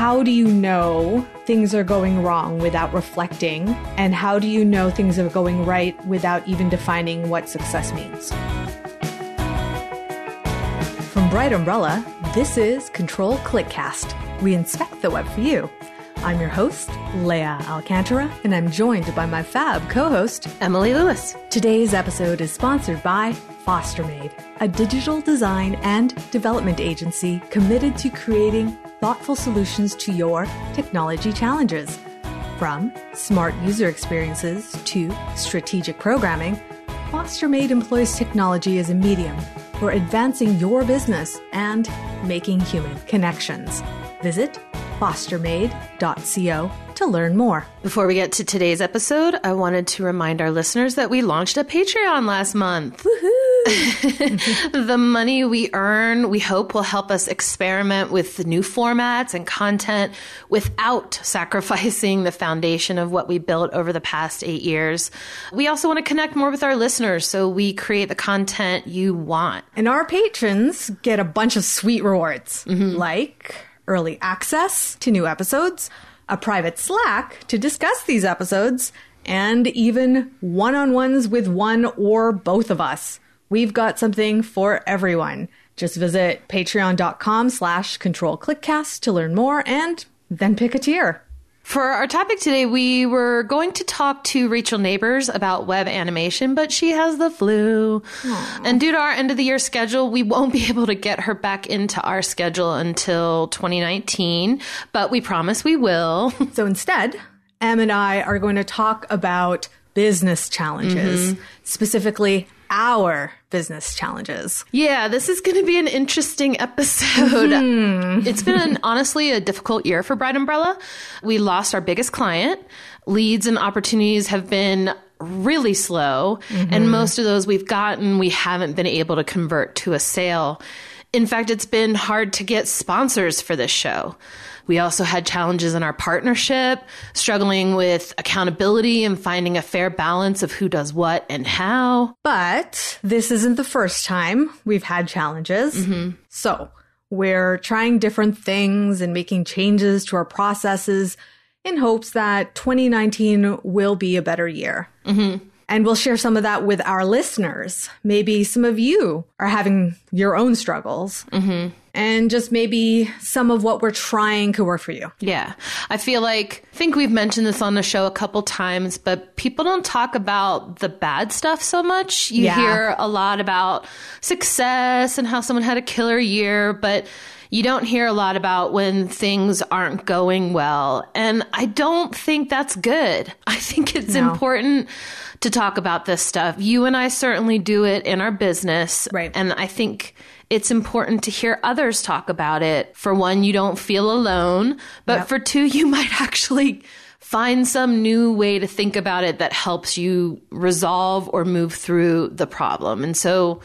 how do you know things are going wrong without reflecting? And how do you know things are going right without even defining what success means? From Bright Umbrella, this is Control Clickcast. We inspect the web for you. I'm your host, Lea Alcantara, and I'm joined by my fab co host, Emily Lewis. Today's episode is sponsored by FosterMade, a digital design and development agency committed to creating thoughtful solutions to your technology challenges. From smart user experiences to strategic programming, FosterMade employs technology as a medium for advancing your business and making human connections. Visit fostermade.co to learn more. Before we get to today's episode, I wanted to remind our listeners that we launched a Patreon last month. the money we earn, we hope, will help us experiment with new formats and content without sacrificing the foundation of what we built over the past eight years. We also want to connect more with our listeners, so we create the content you want. And our patrons get a bunch of sweet rewards, mm-hmm. like early access to new episodes, a private Slack to discuss these episodes, and even one on ones with one or both of us. We've got something for everyone. Just visit patreon.com slash control clickcast to learn more and then pick a tier. For our topic today, we were going to talk to Rachel Nabors about web animation, but she has the flu. Aww. And due to our end of the year schedule, we won't be able to get her back into our schedule until 2019, but we promise we will. So instead, Em and I are going to talk about business challenges, mm-hmm. specifically our business challenges. Yeah, this is going to be an interesting episode. Mm-hmm. It's been an, honestly a difficult year for Bright Umbrella. We lost our biggest client. Leads and opportunities have been really slow, mm-hmm. and most of those we've gotten, we haven't been able to convert to a sale. In fact, it's been hard to get sponsors for this show. We also had challenges in our partnership, struggling with accountability and finding a fair balance of who does what and how. But this isn't the first time we've had challenges. Mm-hmm. So we're trying different things and making changes to our processes in hopes that 2019 will be a better year. Mm-hmm. And we'll share some of that with our listeners. Maybe some of you are having your own struggles. Mm-hmm. And just maybe some of what we're trying could work for you. Yeah. I feel like, I think we've mentioned this on the show a couple times, but people don't talk about the bad stuff so much. You yeah. hear a lot about success and how someone had a killer year, but you don't hear a lot about when things aren't going well. And I don't think that's good. I think it's no. important to talk about this stuff. You and I certainly do it in our business. Right. And I think it's important to hear others talk about it. For one, you don't feel alone, but yep. for two, you might actually find some new way to think about it that helps you resolve or move through the problem. And so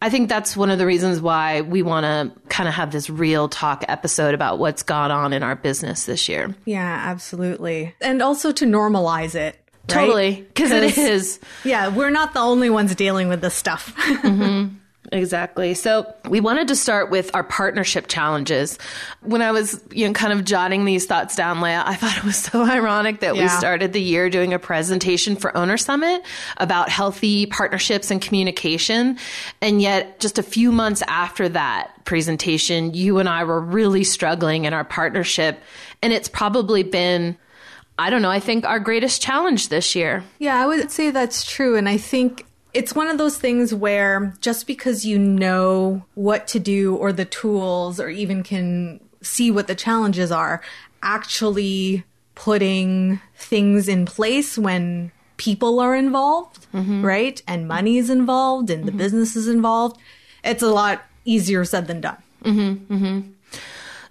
I think that's one of the reasons why we want to kind of have this real talk episode about what's gone on in our business this year. Yeah, absolutely. And also to normalize it. Totally, because it is. Yeah, we're not the only ones dealing with this stuff. mm-hmm. Exactly. So we wanted to start with our partnership challenges. When I was, you know, kind of jotting these thoughts down, Lea, I thought it was so ironic that yeah. we started the year doing a presentation for Owner Summit about healthy partnerships and communication. And yet just a few months after that presentation, you and I were really struggling in our partnership. And it's probably been I don't know, I think our greatest challenge this year. Yeah, I would say that's true. And I think it's one of those things where just because you know what to do or the tools or even can see what the challenges are, actually putting things in place when people are involved, mm-hmm. right? And money is involved and mm-hmm. the business is involved, it's a lot easier said than done. Mm-hmm.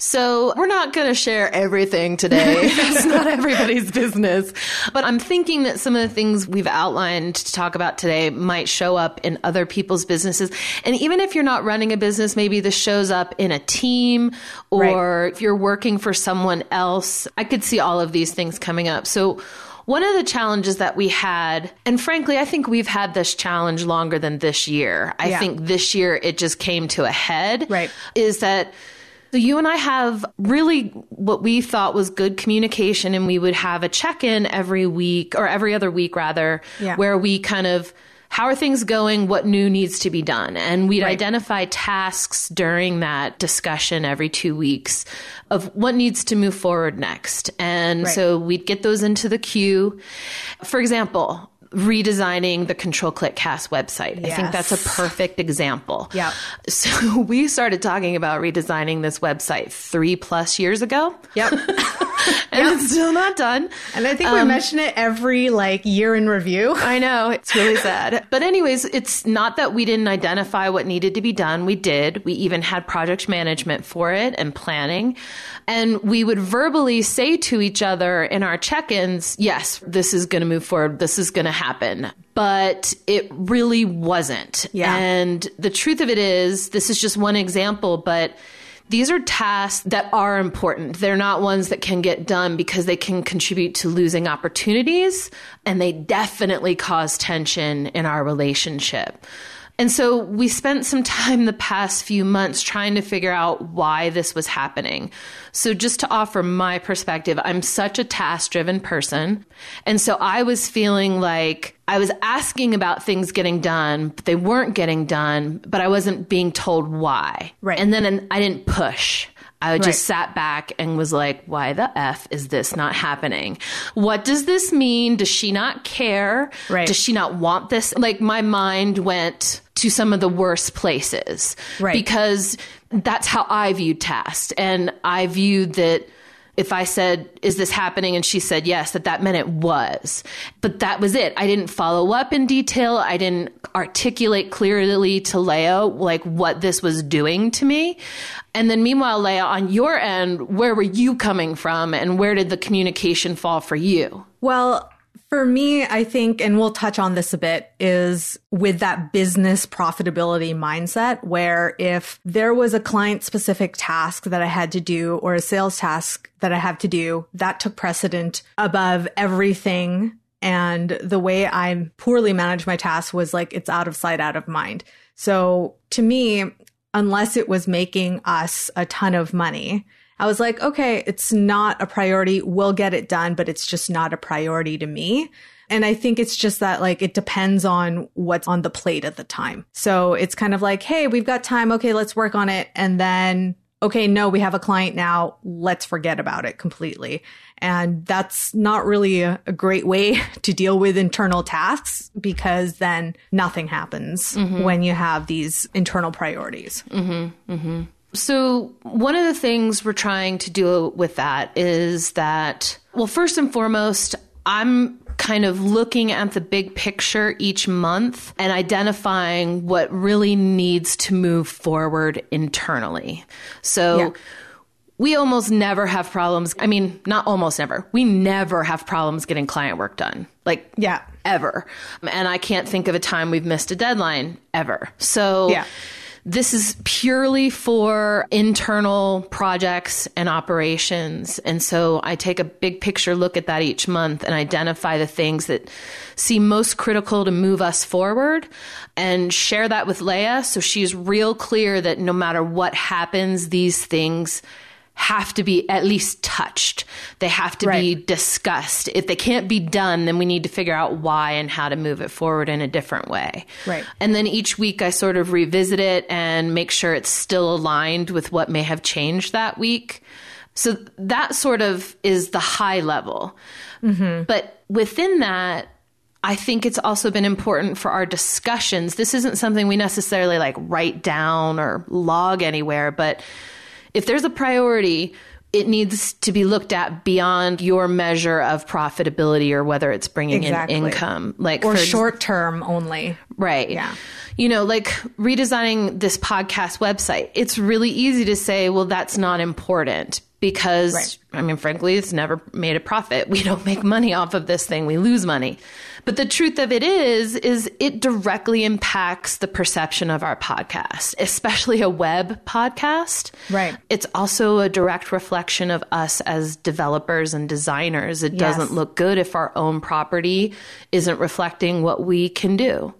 So we're not going to share everything today. it's not everybody's business. But I'm thinking that some of the things we've outlined to talk about today might show up in other people's businesses. And even if you're not running a business, maybe this shows up in a team or right. if you're working for someone else. I could see all of these things coming up. So one of the challenges that we had, and frankly, I think we've had this challenge longer than this year. I yeah. think this year it just came to a head. Right. Is that So you and I have really what we thought was good communication, and we would have a check in every week or every other week, rather, Yeah. where we kind of how are things going? What new needs to be done? And we'd Right. identify tasks during that discussion every two weeks of what needs to move forward next. And Right. so we'd get those into the queue. For example, redesigning the Control Click Cast website. I think that's a perfect example. Yeah. So we started talking about redesigning this website three plus years ago, Yep. and it's still not done. and I think we um, mention it every like year in review. I know, it's really sad. But, anyways, it's not that we didn't identify what needed to be done. We did. We even had project management for it and planning. And we would verbally say to each other in our check ins, yes, this is going to move forward. This is going to happen. But it really wasn't. Yeah. And the truth of it is, this is just one example, but these are tasks that are important. They're not ones that can get done because they can contribute to losing opportunities and they definitely cause tension in our relationship. And so we spent some time the past few months trying to figure out why this was happening. So, just to offer my perspective, I'm such a task driven person. And so I was feeling like I was asking about things getting done, but they weren't getting done, but I wasn't being told why. Right. And then I didn't push. I just Right. sat back and was like, why the F is this not happening? What does this mean? Does she not care? Right. Does she not want this? Like my mind went to some of the worst places. Right. Because that's how I viewed tasks. And I viewed that if I said, is this happening? And she said yes, that that meant it was. But that was it. I didn't follow up in detail. I didn't articulate clearly to Lea, like what this was doing to me. And then meanwhile, Lea, on your end, where were you coming from and where did the communication fall for you? Well, for me, I think, and we'll touch on this a bit, is with that business profitability mindset where if there was a client specific task that I had to do or a sales task that I have to do, that took precedent above everything. And the way I poorly managed my task was like, it's out of sight, out of mind. So to me, unless it was making us a ton of money, I was like, okay, it's not a priority. We'll get it done, but it's just not a priority to me. And I think it's just that like it depends on what's on the plate at the time. So it's kind of like, hey, we've got time. Okay, let's work on it. And then, okay, no, we have a client now. Let's forget about it completely. And that's not really a, a great way to deal with internal tasks because then nothing happens mm-hmm. when you have these internal priorities. Mm-hmm. Mm-hmm. So, one of the things we're trying to do with that is that, well, first and foremost, I'm kind of looking at the big picture each month and identifying what really needs to move forward internally. So, Yeah. we almost never have problems. I mean, not almost never. We never have problems getting client work done. Like, Yeah. ever. And I can't think of a time we've missed a deadline ever. So Yeah. This is purely for internal projects and operations. And so I take a big picture look at that each month and identify the things that seem most critical to move us forward and share that with Leah so she's real clear that no matter what happens, these things have to be at least touched. They have to be discussed. If they can't be done, then we need to figure out why and how to move it forward in a different way. Right. And then each week I sort of revisit it and make sure it's still aligned with what may have changed that week. So that sort of is the high level. Mm-hmm. But within that, I think it's also been important for our discussions. This isn't something we necessarily like write down or log anywhere, but if there's a priority, it needs to be looked at beyond your measure of profitability or whether it's bringing Exactly. in income. Like Or for short term only. Right. Yeah. You know, like redesigning this podcast website, it's really easy to say, well, that's not important because, Right. I mean, frankly, it's never made a profit. We don't make money off of this thing, we lose money. But the truth of it is, is it directly impacts the perception of our podcast, especially a web podcast. Right. It's also a direct reflection of us as developers and designers. It Yes. doesn't look good if our own property isn't reflecting what we can do.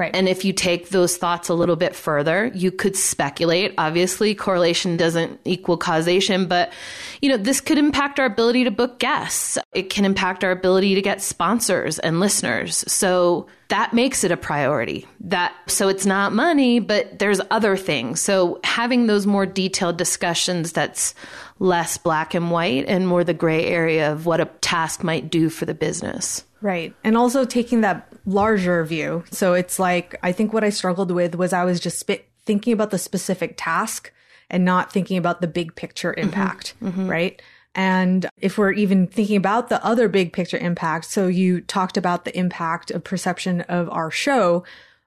Right. And if you take take those thoughts a little bit further. You could speculate. Obviously, correlation doesn't equal causation, but you know, this could impact our ability to book guests. It can impact our ability to get sponsors and listeners. So that makes it a priority. That so it's not money, but there's other things. So having those more detailed discussions that's less black and white and more the gray area of what a task might do for the business. Right. And also taking that larger view. So it's like, I think what I struggled with was I was just thinking about the specific task and not thinking about the big picture mm-hmm. impact. Mm-hmm. Right. And if we're even thinking about the other big picture impact, so you talked about the impact of perception of our show,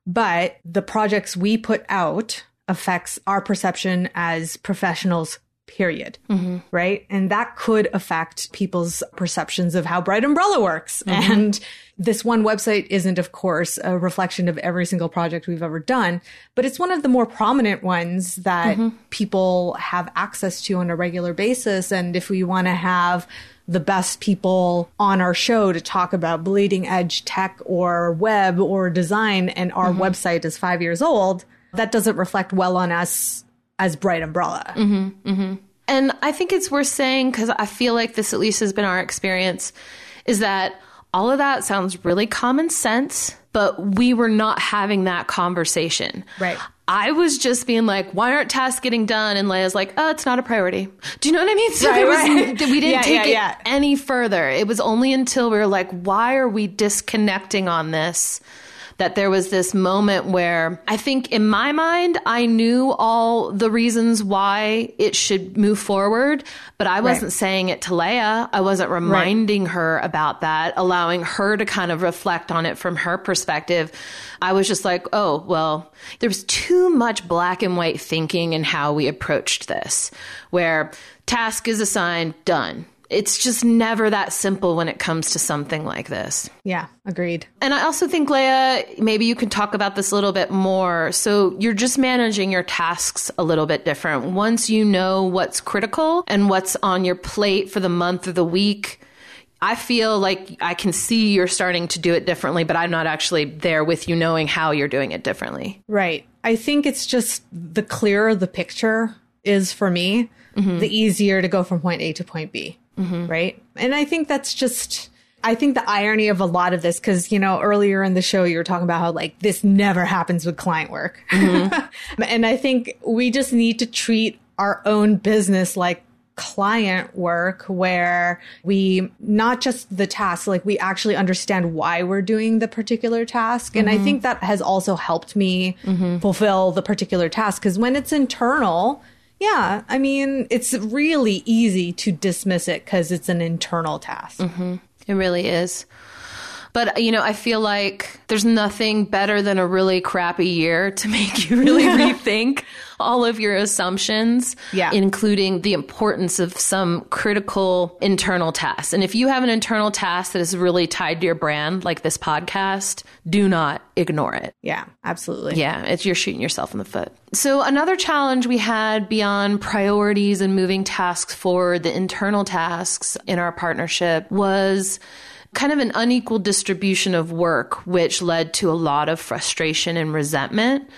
but the projects we put out affects our perception as professionals period. Mm-hmm. Right. And that could affect people's perceptions of how Bright Umbrella works. Mm-hmm. And this one website isn't, of course, a reflection of every single project we've ever done, but it's one of the more prominent ones that mm-hmm. people have access to on a regular basis. And if we want to have the best people on our show to talk about bleeding edge tech or web or design, and our mm-hmm. website is five years old, that doesn't reflect well on us as Bright Umbrella. Mm-hmm, mm-hmm. And I think it's worth saying, because I feel like this at least has been our experience, is that all of that sounds really common sense, but we were not having that conversation. Right. I was just being like, why aren't tasks getting done? And Lea's like, oh, it's not a priority. Do you know what I mean? So right, was, right. we didn't yeah, take yeah, yeah. it any further. It was only until we were like, why are we disconnecting on this? That there was this moment where I think in my mind, I knew all the reasons why it should move forward, but I wasn't right. saying it to Lea. I wasn't reminding right. her about that, allowing her to kind of reflect on it from her perspective. I was just like, oh, well, there was too much black and white thinking in how we approached this, where task is assigned, done it's just never that simple when it comes to something like this. Yeah, agreed. And I also think, Lea, maybe you can talk about this a little bit more. So you're just managing your tasks a little bit different. Once you know what's critical and what's on your plate for the month or the week, I feel like I can see you're starting to do it differently, but I'm not actually there with you knowing how you're doing it differently. Right. I think it's just the clearer the picture is for me, mm-hmm. the easier to go from point A to point B mm-hmm. right? And I think that's just, I think the irony of a lot of this, because, you know, earlier in the show, you were talking about how like this never happens with client work. Mm-hmm. and I think we just need to treat our own business like client work where we not just the task like we actually understand why we're doing the particular task and mm-hmm. i think that has also helped me mm-hmm. fulfill the particular task because when it's internal yeah, I mean, it's really easy to dismiss it because it's an internal task. Mm-hmm. It really is. But, you know, I feel like there's nothing better than a really crappy year to make you really rethink all of your assumptions, yeah. including the importance of some critical internal tasks. And if you have an internal task that is really tied to your brand, like this podcast, do not ignore it. Yeah, absolutely. Yeah, it's you're shooting yourself in the foot. So another challenge we had beyond priorities and moving tasks forward, the internal tasks in our partnership was kind of an unequal distribution of work, which led to a lot of frustration and resentment.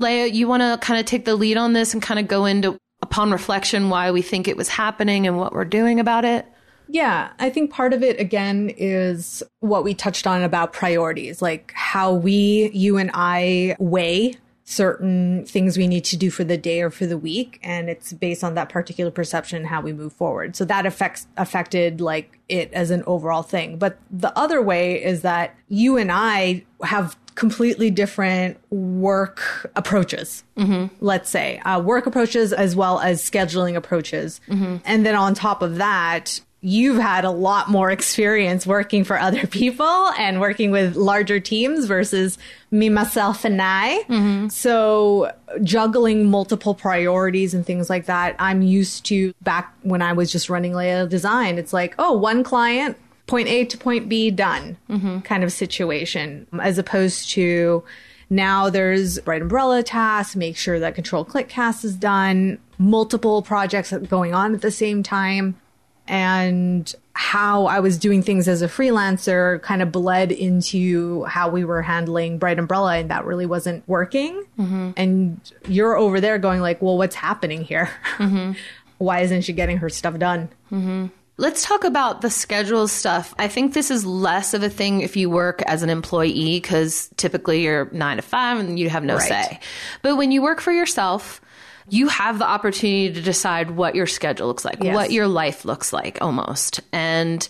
Lea, you want to kind of take the lead on this and kind of go into, upon reflection, why we think it was happening and what we're doing about it? Yeah, I think part of it again is what we touched on about priorities, like how we, you and I weigh certain things we need to do for the day or for the week and it's based on that particular perception how we move forward so that affects affected like it as an overall thing but the other way is that you and i have completely different work approaches mm-hmm. let's say uh, work approaches as well as scheduling approaches mm-hmm. and then on top of that you've had a lot more experience working for other people and working with larger teams versus me, myself, and I. Mm-hmm. So juggling multiple priorities and things like that, I'm used to back when I was just running Leia Design. It's like, oh, one client, point A to point B, done mm-hmm. kind of situation, as opposed to now there's Bright Umbrella tasks, make sure that Control Click Cast is done, multiple projects going on at the same time and how I was doing things as a freelancer kind of bled into how we were handling Bright Umbrella and that really wasn't working. Mm-hmm. And you're over there going like, well, what's happening here? Mm-hmm. Why isn't she getting her stuff done? Mm-hmm. Let's talk about the schedule stuff. I think this is less of a thing if you work as an employee because typically you're nine to five and you have no right. say. But when you work for yourself, you have the opportunity to decide what your schedule looks like, yes. what your life looks like almost. And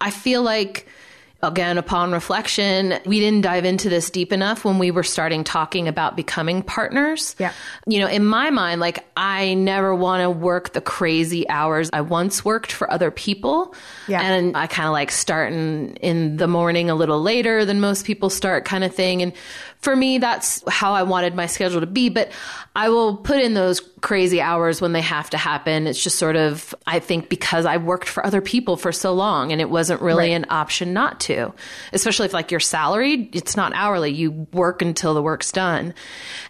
I feel like again, upon reflection, we didn't dive into this deep enough when we were starting talking about becoming partners. Yeah. You know, in my mind, like I never want to work the crazy hours I once worked for other people. Yeah. And I kind of like starting in the morning a little later than most people start kind of thing. And for me, that's how I wanted my schedule to be. But I will put in those crazy hours when they have to happen. It's just sort of, I think, because I worked for other people for so long and it wasn't really right. an option not to, especially if like you're salaried, it's not hourly. You work until the work's done.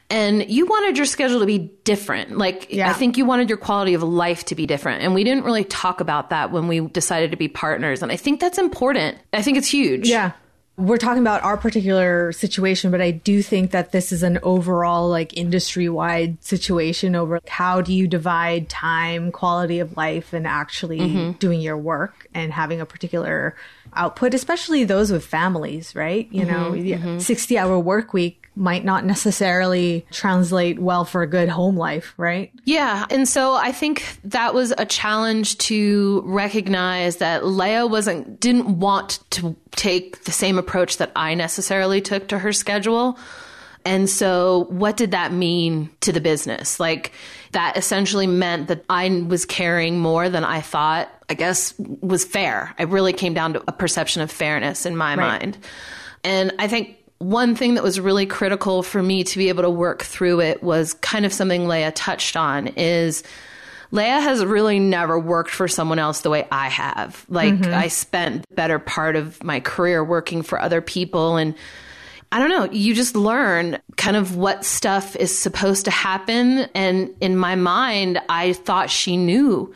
And you wanted your schedule to be different. Like, yeah. I think you wanted your quality of life to be different. And we didn't really talk about that when we decided to be partners. And I think that's important. I think it's huge. Yeah we're talking about our particular situation, but I do think that this is an overall like industry wide situation over how do you divide time, quality of life, and actually mm-hmm. doing your work and having a particular output, especially those with families, right? You mm-hmm, know, 60 mm-hmm. hour work week might not necessarily translate well for a good home life, right? Yeah. And so I think that was a challenge to recognize that Lea wasn't, didn't want to take the same approach that I necessarily took to her schedule. And so what did that mean to the business? Like that essentially meant that I was carrying more than I thought, I guess was fair. It really came down to a perception of fairness in my right. mind. And I think one thing that was really critical for me to be able to work through it was kind of something Lea touched on is Lea has really never worked for someone else the way I have. Like mm-hmm. I spent better part of my career working for other people and I don't know, you just learn kind of what stuff is supposed to happen and in my mind I thought she knew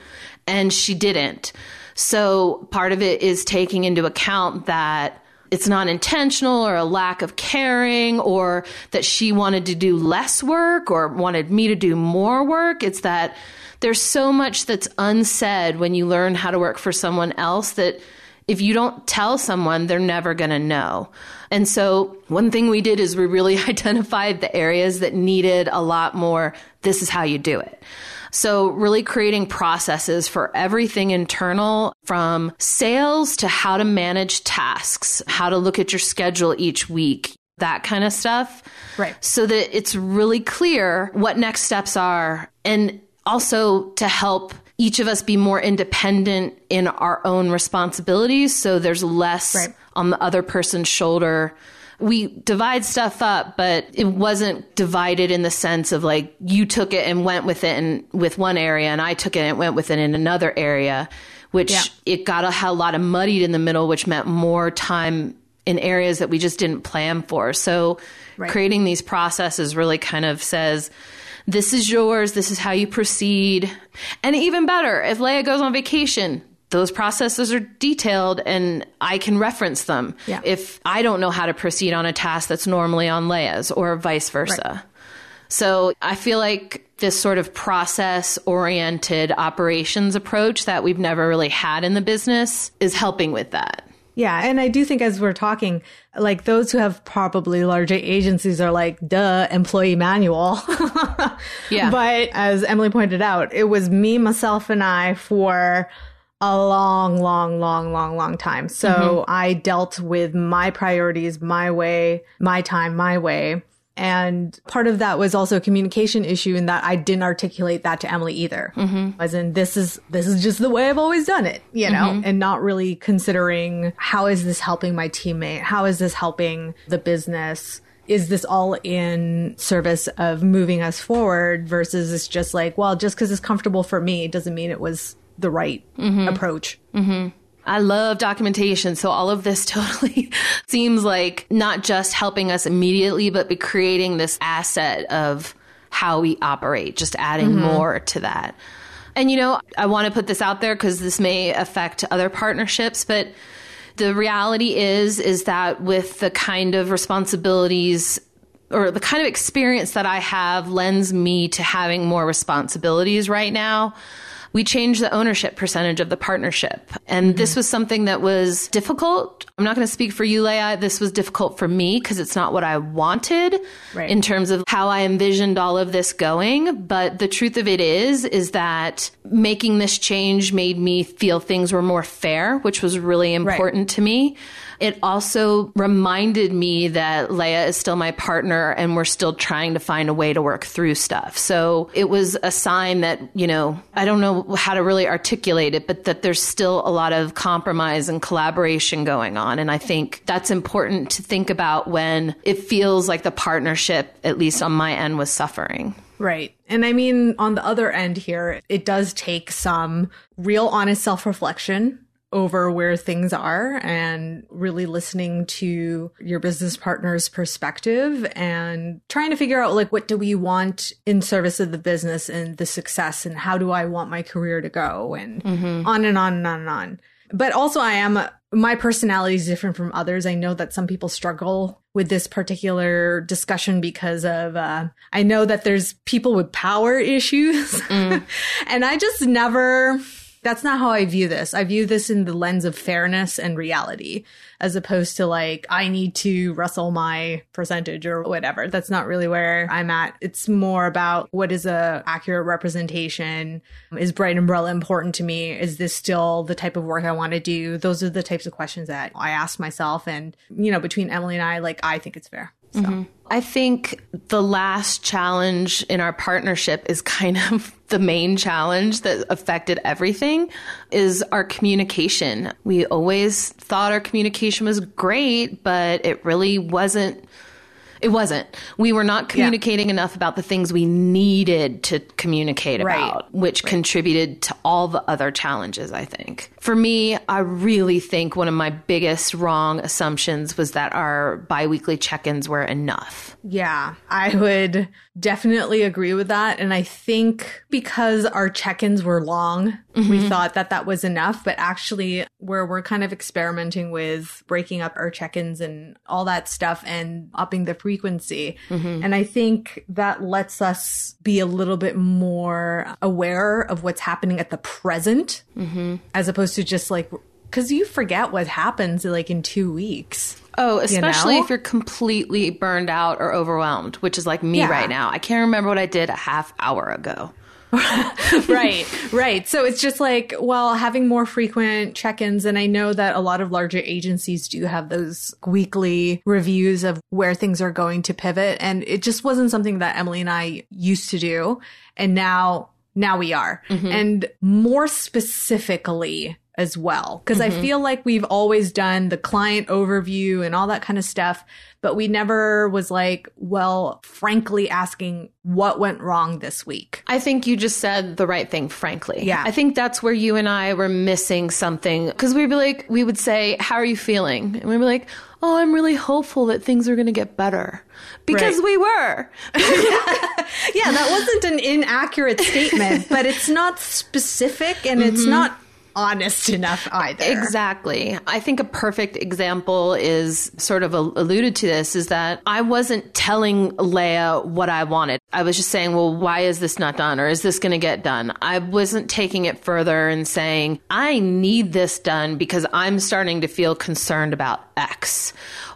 and she didn't. So part of it is taking into account that it's not intentional or a lack of caring or that she wanted to do less work or wanted me to do more work. It's that there's so much that's unsaid when you learn how to work for someone else that if you don't tell someone, they're never going to know. And so, one thing we did is we really identified the areas that needed a lot more. This is how you do it. So really creating processes for everything internal from sales to how to manage tasks, how to look at your schedule each week, that kind of stuff. Right. So that it's really clear what next steps are and also to help each of us be more independent in our own responsibilities so there's less right. on the other person's shoulder we divide stuff up, but it wasn't divided in the sense of like you took it and went with it and with one area and I took it and went with it in another area, which yeah. it got a, a lot of muddied in the middle, which meant more time in areas that we just didn't plan for. So right. creating these processes really kind of says, this is yours. This is how you proceed. And even better, if Lea goes on vacation, those processes are detailed and I can reference them yeah. if I don't know how to proceed on a task that's normally on Lea's or vice versa. Right. So I feel like this sort of process oriented operations approach that we've never really had in the business is helping with that. Yeah. And I do think as we're talking, like those who have probably larger agencies are like, duh, employee manual. yeah. But as Emily pointed out, it was me, myself, and I for a long, long, long, long, long time. So mm-hmm. I dealt with my priorities my way, my time my way. And part of that was also a communication issue in that I didn't articulate that to Emily either. Mm-hmm. As in, this is, this is just the way I've always done it, you know, mm-hmm. and not really considering how is this helping my teammate? How is this helping the business? is this all in service of moving us forward versus it's just like, well, just because it's comfortable for me doesn't mean it was the right mm-hmm. approach. Mm-hmm. I love documentation. So all of this totally seems like not just helping us immediately, but be creating this asset of how we operate, just adding mm-hmm. more to that. And you know, I want to put this out there because this may affect other partnerships, but the reality is is that with the kind of responsibilities or the kind of experience that I have lends me to having more responsibilities right now we changed the ownership percentage of the partnership. And mm-hmm. this was something that was difficult. I'm not going to speak for you, Lea. This was difficult for me because it's not what I wanted right. in terms of how I envisioned all of this going. But the truth of it is, is that making this change made me feel things were more fair, which was really important right. to me. It also reminded me that Lea is still my partner and we're still trying to find a way to work through stuff. So it was a sign that, you know, I don't know how to really articulate it, but that there's still a lot of compromise and collaboration going on. And I think that's important to think about when it feels like the partnership, at least on my end, was suffering. Right. And I mean, on the other end here, it does take some real honest self reflection over where things are and really listening to your business partner's perspective and trying to figure out like what do we want in service of the business and the success and how do I want my career to go and mm-hmm. on and on and on and on. But also I am my personality is different from others. I know that some people struggle with this particular discussion because of uh, I know that there's people with power issues. Mm. and I just never that's not how I view this. I view this in the lens of fairness and reality, as opposed to like, I need to wrestle my percentage or whatever. That's not really where I'm at. It's more about what is a accurate representation? Is Bright Umbrella important to me? Is this still the type of work I want to do? Those are the types of questions that I ask myself. And, you know, between Emily and I, like, I think it's fair. So. Mm-hmm. I think the last challenge in our partnership is kind of the main challenge that affected everything is our communication. We always thought our communication was great, but it really wasn't it wasn't. We were not communicating yeah. enough about the things we needed to communicate right. about, which right. contributed to all the other challenges, I think. For me, I really think one of my biggest wrong assumptions was that our biweekly check ins were enough. Yeah, I would definitely agree with that. And I think because our check ins were long, mm-hmm. we thought that that was enough. But actually, where we're kind of experimenting with breaking up our check ins and all that stuff and upping the frequency. Mm-hmm. And I think that lets us be a little bit more aware of what's happening at the present mm-hmm. as opposed to just like, because you forget what happens like in two weeks. Oh, especially you know? if you're completely burned out or overwhelmed, which is like me yeah. right now. I can't remember what I did a half hour ago. right, right. So it's just like, well, having more frequent check ins. And I know that a lot of larger agencies do have those weekly reviews of where things are going to pivot. And it just wasn't something that Emily and I used to do. And now, now we are. Mm-hmm. And more specifically, as well. Because mm-hmm. I feel like we've always done the client overview and all that kind of stuff, but we never was like, well, frankly asking what went wrong this week. I think you just said the right thing, frankly. Yeah. I think that's where you and I were missing something. Because we'd be like, we would say, How are you feeling? And we'd be like, Oh, I'm really hopeful that things are going to get better. Because right. we were. yeah, that wasn't an inaccurate statement, but it's not specific and mm-hmm. it's not honest enough either. Exactly. I think a perfect example is sort of alluded to this is that I wasn't telling Lea what I wanted. I was just saying, well, why is this not done? Or is this going to get done? I wasn't taking it further and saying, I need this done because I'm starting to feel concerned about X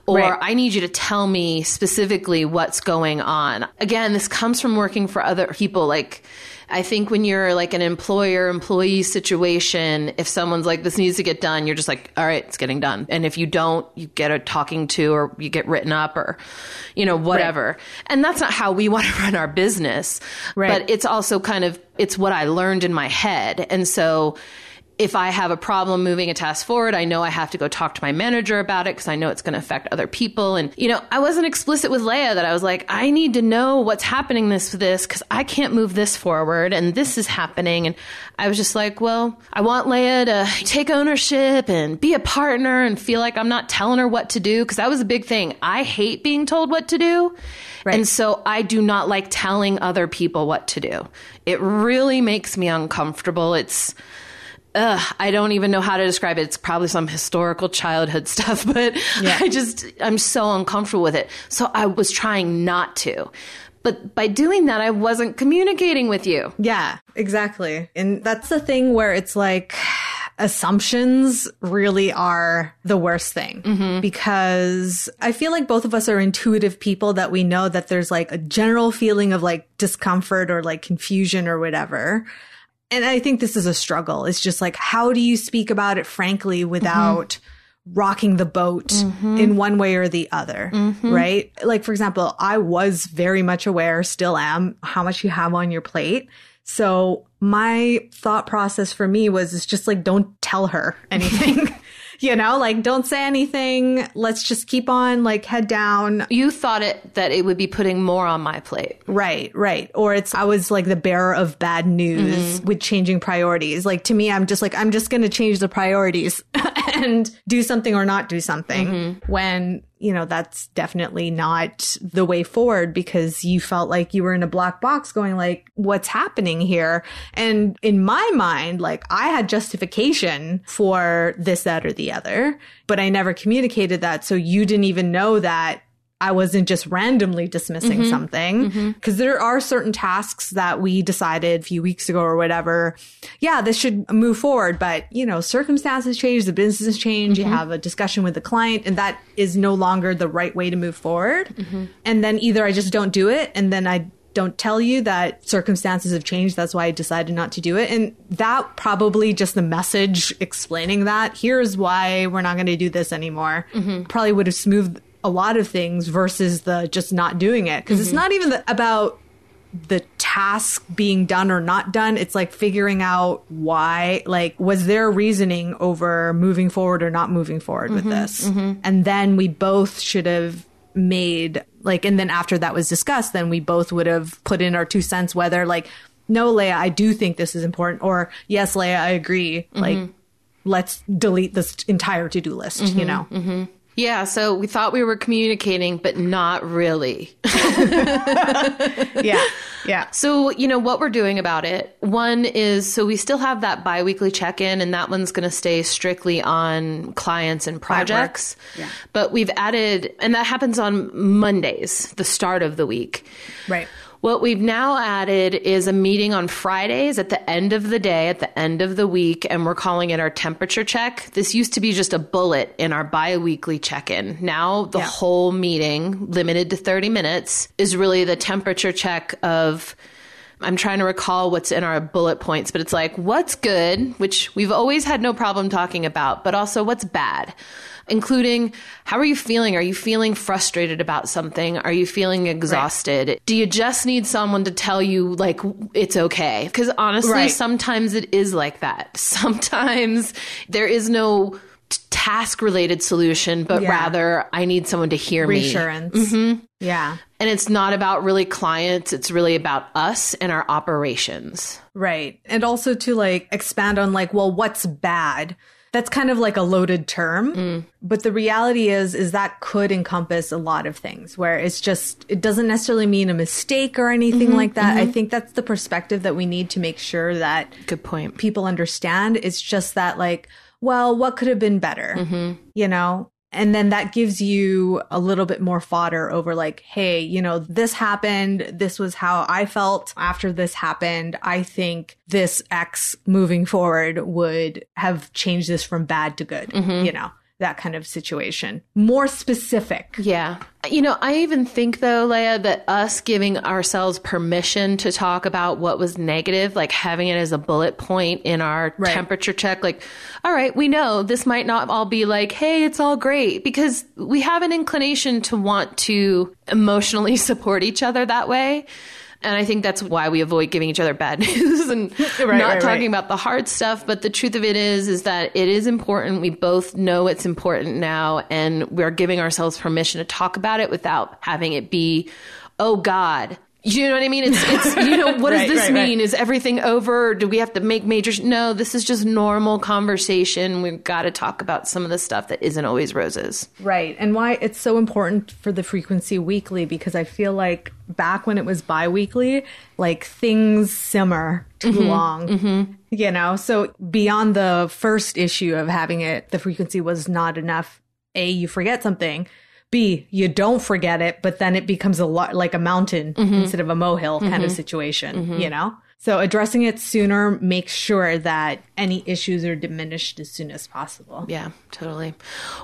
or right. I need you to tell me specifically what's going on. Again, this comes from working for other people. Like, I think when you're like an employer employee situation, if someone's like, this needs to get done, you're just like, all right, it's getting done. And if you don't, you get a talking to or you get written up or, you know, whatever. Right. And that's not how we want to run our business. Right. But it's also kind of, it's what I learned in my head. And so, if I have a problem moving a task forward, I know I have to go talk to my manager about it because I know it's going to affect other people. And, you know, I wasn't explicit with Lea that I was like, I need to know what's happening this with this because I can't move this forward and this is happening. And I was just like, well, I want Lea to take ownership and be a partner and feel like I'm not telling her what to do because that was a big thing. I hate being told what to do. Right. And so I do not like telling other people what to do. It really makes me uncomfortable. It's, ugh, I don't even know how to describe it. It's probably some historical childhood stuff, but yeah. I just, I'm so uncomfortable with it. So I was trying not to. But by doing that, I wasn't communicating with you. Yeah, exactly. And that's the thing where it's like, assumptions really are the worst thing mm-hmm. because I feel like both of us are intuitive people that we know that there's like a general feeling of like discomfort or like confusion or whatever and I think this is a struggle. It's just like, how do you speak about it frankly without mm-hmm. rocking the boat mm-hmm. in one way or the other? Mm-hmm. Right? Like, for example, I was very much aware, still am, how much you have on your plate. So my thought process for me was, it's just like, don't tell her anything. You know, like don't say anything. Let's just keep on like head down. You thought it that it would be putting more on my plate. Right, right. Or it's I was like the bearer of bad news mm-hmm. with changing priorities. Like to me, I'm just like I'm just going to change the priorities and do something or not do something mm-hmm. when you know, that's definitely not the way forward because you felt like you were in a black box going like, what's happening here? And in my mind, like I had justification for this, that, or the other, but I never communicated that. So you didn't even know that I wasn't just randomly dismissing mm-hmm. something. Because mm-hmm. there are certain tasks that we decided a few weeks ago or whatever, yeah, this should move forward. But, you know, circumstances change, the business change, mm-hmm. you have a discussion with the client, and that is no longer the right way to move forward. Mm-hmm. And then either I just don't do it, and then I don't tell you that circumstances have changed. That's why I decided not to do it. And that probably just the message explaining that here's why we're not going to do this anymore mm-hmm. probably would have smoothed a lot of things versus the just not doing it. Because mm-hmm. it's not even the, about the task being done or not done. It's like figuring out why, like, was there reasoning over moving forward or not moving forward mm-hmm, with this? Mm-hmm. And then we both should have made, like, and then after that was discussed, then we both would have put in our two cents whether, like, no, Lea, I do think this is important, or yes, Lea, I agree. Mm-hmm. Like, let's delete this entire to do list, you mm-hmm, know? Yeah, so we thought we were communicating, but not really. yeah, yeah. So, you know, what we're doing about it one is so we still have that bi weekly check in, and that one's going to stay strictly on clients and projects. Yeah. But we've added, and that happens on Mondays, the start of the week. Right. What we've now added is a meeting on Fridays at the end of the day, at the end of the week, and we're calling it our temperature check. This used to be just a bullet in our bi weekly check in. Now, the yeah. whole meeting, limited to 30 minutes, is really the temperature check of. I'm trying to recall what's in our bullet points, but it's like what's good, which we've always had no problem talking about, but also what's bad including how are you feeling? Are you feeling frustrated about something? Are you feeling exhausted? Right. Do you just need someone to tell you, like, it's okay? Because honestly, right. sometimes it is like that. Sometimes there is no task related solution, but yeah. rather I need someone to hear Reassurance. me. Reassurance. Mm-hmm. Yeah. And it's not about really clients, it's really about us and our operations. Right. And also to like expand on like, well, what's bad? That's kind of like a loaded term. Mm. but the reality is is that could encompass a lot of things where it's just it doesn't necessarily mean a mistake or anything mm-hmm, like that. Mm-hmm. i think that's the perspective that we need to make sure that good point. people understand. It's just that like well what could have been better? Mm-hmm. you know and then that gives you a little bit more fodder over like, hey, you know, this happened. This was how I felt after this happened. I think this X moving forward would have changed this from bad to good, mm-hmm. you know? That kind of situation. More specific. Yeah. You know, I even think though, Lea, that us giving ourselves permission to talk about what was negative, like having it as a bullet point in our right. temperature check, like, all right, we know this might not all be like, hey, it's all great, because we have an inclination to want to emotionally support each other that way. And I think that's why we avoid giving each other bad news and Right, not right, talking right. about the hard stuff. But the truth of it is, is that it is important. We both know it's important now, and we're giving ourselves permission to talk about it without having it be, oh God. You know what I mean? It's, it's you know, what does Right, this right, right. mean? Is everything over? Do we have to make major? sh- No, this is just normal conversation. We've got to talk about some of the stuff that isn't always roses. Right. And why it's so important for the frequency weekly because I feel like back when it was bi weekly, like things simmer too mm-hmm. long. Mm-hmm. You know, so beyond the first issue of having it, the frequency was not enough. A, you forget something. B, you don't forget it, but then it becomes a lot like a mountain mm-hmm. instead of a molehill kind of mm-hmm. situation, mm-hmm. you know? So addressing it sooner makes sure that any issues are diminished as soon as possible. Yeah, totally.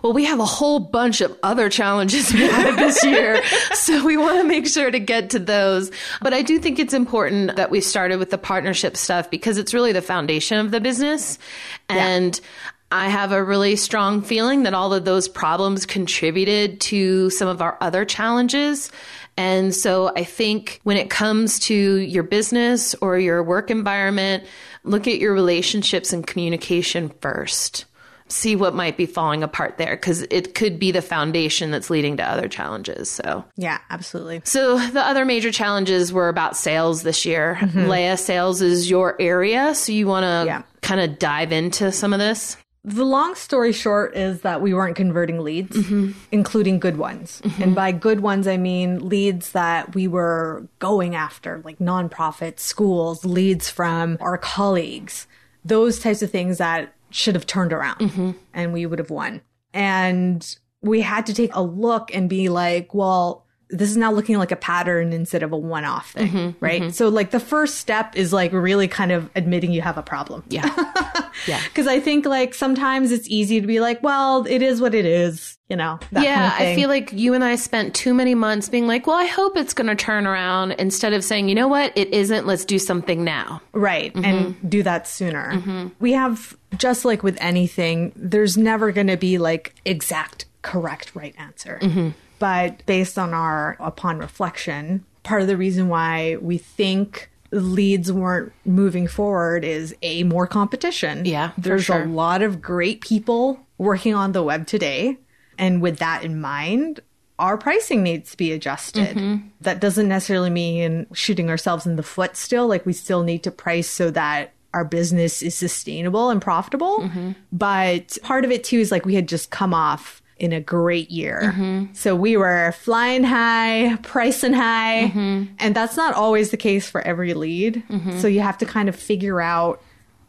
Well, we have a whole bunch of other challenges we had this year, so we want to make sure to get to those. But I do think it's important that we started with the partnership stuff because it's really the foundation of the business. And I have a really strong feeling that all of those problems contributed to some of our other challenges. And so I think when it comes to your business or your work environment, look at your relationships and communication first. See what might be falling apart there because it could be the foundation that's leading to other challenges. So, Yeah, absolutely. so the other major challenges were about sales this year. Mm-hmm. Lea, sales is your area, so you want to Yeah. kind of dive into some of this. The long story short is that we weren't converting leads, mm-hmm. including good ones. Mm-hmm. And by good ones, I mean leads that we were going after, like nonprofits, schools, leads from our colleagues, those types of things that should have turned around mm-hmm. and we would have won. And we had to take a look and be like, well, this is now looking like a pattern instead of a one off thing, right? So, like, the first step is like really kind of admitting you have a problem. Yeah. yeah. Because I think like sometimes it's easy to be like, well, it is what it is, you know. That yeah, kind of I feel like you and I spent too many months being like, well, I hope it's going to turn around instead of saying, you know what, it isn't, let's do something now. right, Mm-hmm. and do that sooner. We have just like with anything, there's never going to be like exact correct right answer. Mm-hmm. But based on our upon reflection, part of the reason why we think leads weren't moving forward is a more competition. Yeah, there's sure. a lot of great people working on the web today. And with that in mind, our pricing needs to be adjusted. Mm-hmm. That doesn't necessarily mean shooting ourselves in the foot still. Like we still need to price so that our business is sustainable and profitable. Mm-hmm. But part of it too is like we had just come off in a great year. Mm-hmm. So we were flying high, pricing high. Mm-hmm. And that's not always the case for every lead. So you have to kind of figure out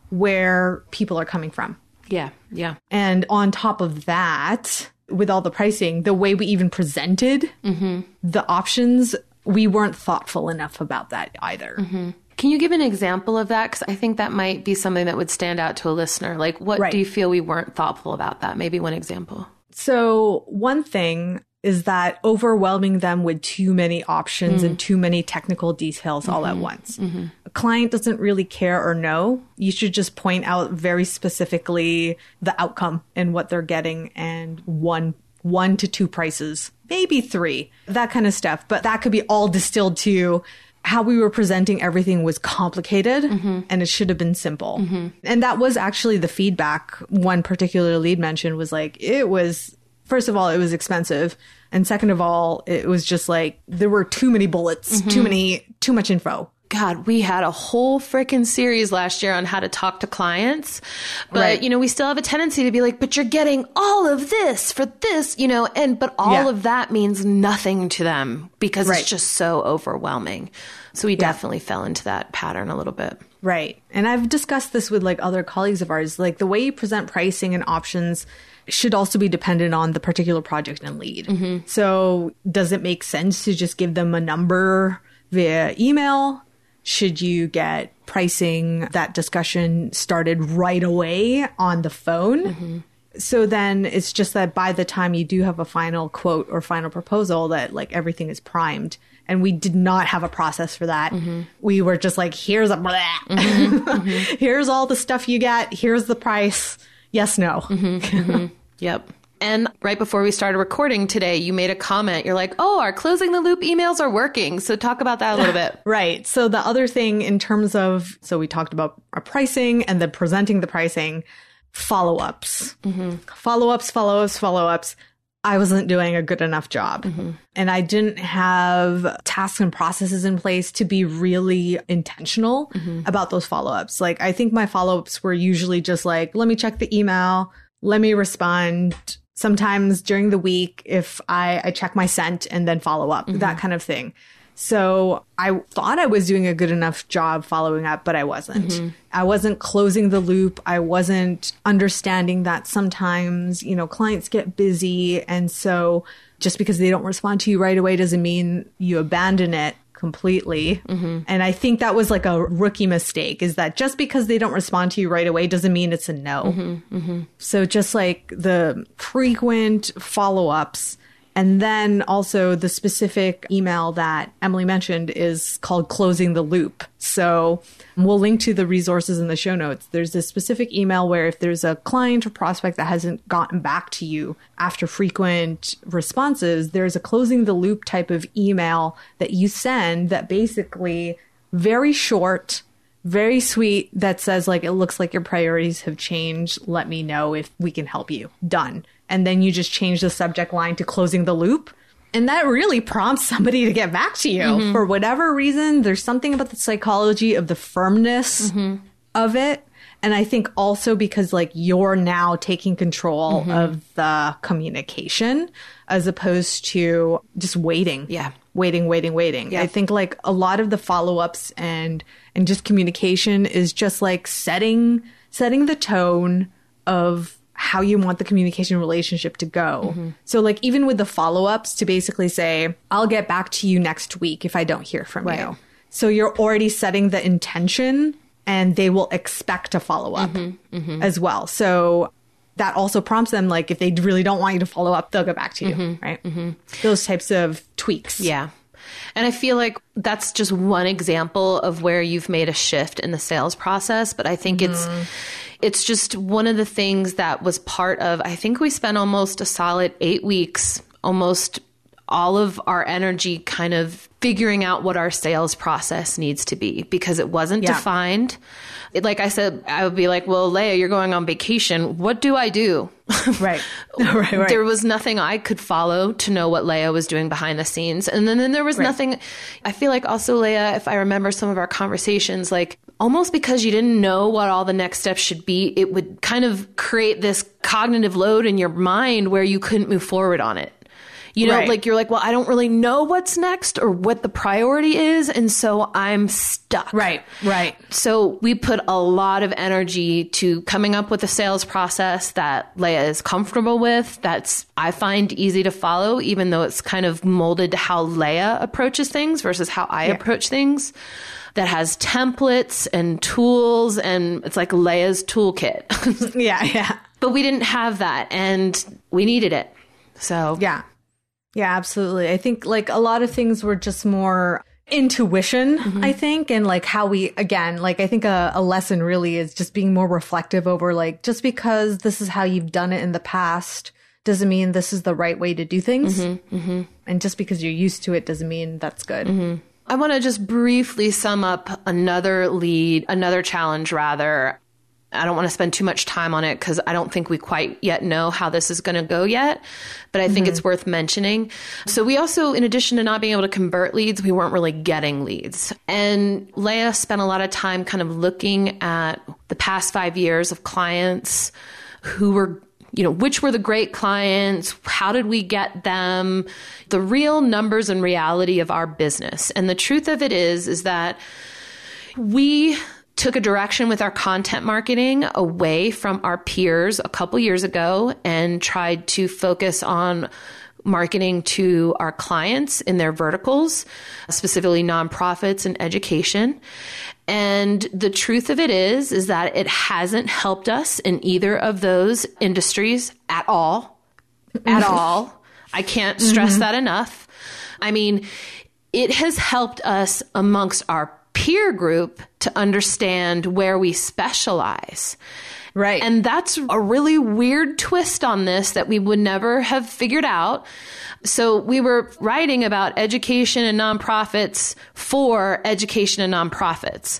where people are coming from. Yeah. Yeah. And on top of that, with all the pricing, the way we even presented the options, we weren't thoughtful enough about that either. Can you give an example of that? Because I think that might be something that would stand out to a listener. Like, what Right. do you feel we weren't thoughtful about that? Maybe one example. So, one thing is that overwhelming them with too many options and mm. too many technical details all at mm-hmm. once. Mm-hmm. A client doesn't really care or know. You should just point out very specifically the outcome and what they're getting and one one to two prices, maybe three, that kind of stuff. But that could be all distilled to how we were presenting everything was complicated mm-hmm. and it should have been simple. Mm-hmm. And that was actually the feedback one particular lead mentioned was like, it was, first of all, it was expensive. And second of all, it was just like there were too many bullets, too mm-hmm. many, too much info. God, we had a whole freaking series last year on how to talk to clients. But, Right. you know, we still have a tendency to be like, but you're getting all of this for this, you know, and, but all Yeah. of that means nothing to them because Right. it's just so overwhelming. So we definitely fell into that pattern a little bit. Right. And I've discussed this with like other colleagues of ours. Like the way you present pricing and options should also be dependent on the particular project and lead. Mm-hmm. So does it make sense to just give them a number via email? Should you get pricing that discussion started right away on the phone? Mm-hmm. So then it's just that by the time you do have a final quote or final proposal that like everything is primed. And we did not have a process for that. Mm-hmm. We were just like, here's a blah. Mm-hmm. here's all the stuff you get. Here's the price. Yes, no. Yep. And right before we started recording today, you made a comment. You're like, oh, our closing the loop emails are working. So talk about that a little bit. right. So the other thing in terms of, so we talked about our pricing and then presenting the pricing, follow ups, mm-hmm. follow ups, follow ups, follow ups. I wasn't doing a good enough job. Mm-hmm. And I didn't have tasks and processes in place to be really intentional mm-hmm. about those follow ups. Like, I think my follow ups were usually just like, let me check the email, let me respond. Sometimes during the week, if I, I check my sent and then follow up, mm-hmm. that kind of thing. So I thought I was doing a good enough job following up, but I wasn't. Mm-hmm. I wasn't closing the loop. I wasn't understanding that sometimes, you know, clients get busy. And so just because they don't respond to you right away doesn't mean you abandon it completely. Mm-hmm. And I think that was like a rookie mistake is that just because they don't respond to you right away doesn't mean it's a no. Mm-hmm. mm-hmm. So just like the frequent follow ups and then also the specific email that Emily mentioned is called closing the loop. So we'll link to the resources in the show notes. There's a specific email where if there's a client or prospect that hasn't gotten back to you after frequent responses, there's a closing the loop type of email that you send that basically very short, very sweet that says like it looks like your priorities have changed. Let me know if we can help you. Done and then you just change the subject line to closing the loop. And that really prompts somebody to get back to you mm-hmm. for whatever reason. There's something about the psychology of the firmness mm-hmm. of it. And I think also because like you're now taking control mm-hmm. of the communication as opposed to just waiting. Yeah. Waiting, waiting, waiting. Yeah. I think like a lot of the follow ups and, and just communication is just like setting, setting the tone of how you want the communication relationship to go. Mm-hmm. So, like, even with the follow ups, to basically say, I'll get back to you next week if I don't hear from right. you. So, you're already setting the intention and they will expect a follow up mm-hmm. mm-hmm. as well. So, that also prompts them, like, if they really don't want you to follow up, they'll get back to you, mm-hmm. right? Mm-hmm. Those types of tweaks. Yeah. And I feel like that's just one example of where you've made a shift in the sales process. But I think it's mm-hmm it's just one of the things that was part of, I think we spent almost a solid eight weeks, almost all of our energy kind of figuring out what our sales process needs to be because it wasn't yeah. defined. It, like I said, I would be like, well, Lea, you're going on vacation. What do I do? Right. right, right. There was nothing I could follow to know what Lea was doing behind the scenes. And then, then there was right. nothing. I feel like also, Lea, if I remember some of our conversations, like almost because you didn't know what all the next steps should be, it would kind of create this cognitive load in your mind where you couldn't move forward on it. You know, right. like you're like, well, I don't really know what's next or what the priority is. And so I'm stuck. Right, right. So we put a lot of energy to coming up with a sales process that Lea is comfortable with, that's I find easy to follow, even though it's kind of molded to how Lea approaches things versus how I yeah. approach things that has templates and tools and it's like Lea's toolkit. yeah, yeah. But we didn't have that and we needed it. So, yeah. Yeah, absolutely. I think like a lot of things were just more intuition, mm-hmm. I think, and like how we, again, like I think a, a, lesson really is just being more reflective over like just because this is how you've done it in the past doesn't mean this is the right way to do things. Mm-hmm, mm-hmm. And just because you're used to it doesn't mean that's good. I want to just briefly sum up another lead, another challenge rather. I don't want to spend too much time on it because I don't think we quite yet know how this is going to go yet, but I think mm-hmm. it's worth mentioning. So we also, in addition to not being able to convert leads, we weren't really getting leads. And Lea spent a lot of time kind of looking at the past five years of clients who were you know, which were the great clients? How did we get them? The real numbers and reality of our business. And the truth of it is, is that we took a direction with our content marketing away from our peers a couple years ago and tried to focus on marketing to our clients in their verticals, specifically nonprofits and education. And the truth of it is, is that it hasn't helped us in either of those industries at all. At all. I can't stress mm-hmm. that enough. I mean, it has helped us amongst our peer group to understand where we specialize. Right. And that's a really weird twist on this that we would never have figured out. So we were writing about education and nonprofits for education and nonprofits,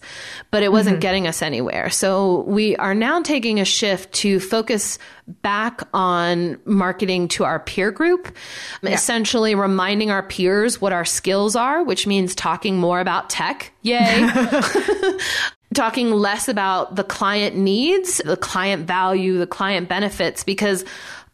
but it wasn't mm-hmm. getting us anywhere. So we are now taking a shift to focus back on marketing to our peer group, yeah. essentially reminding our peers what our skills are, which means talking more about tech. Yay. talking less about the client needs, the client value, the client benefits, because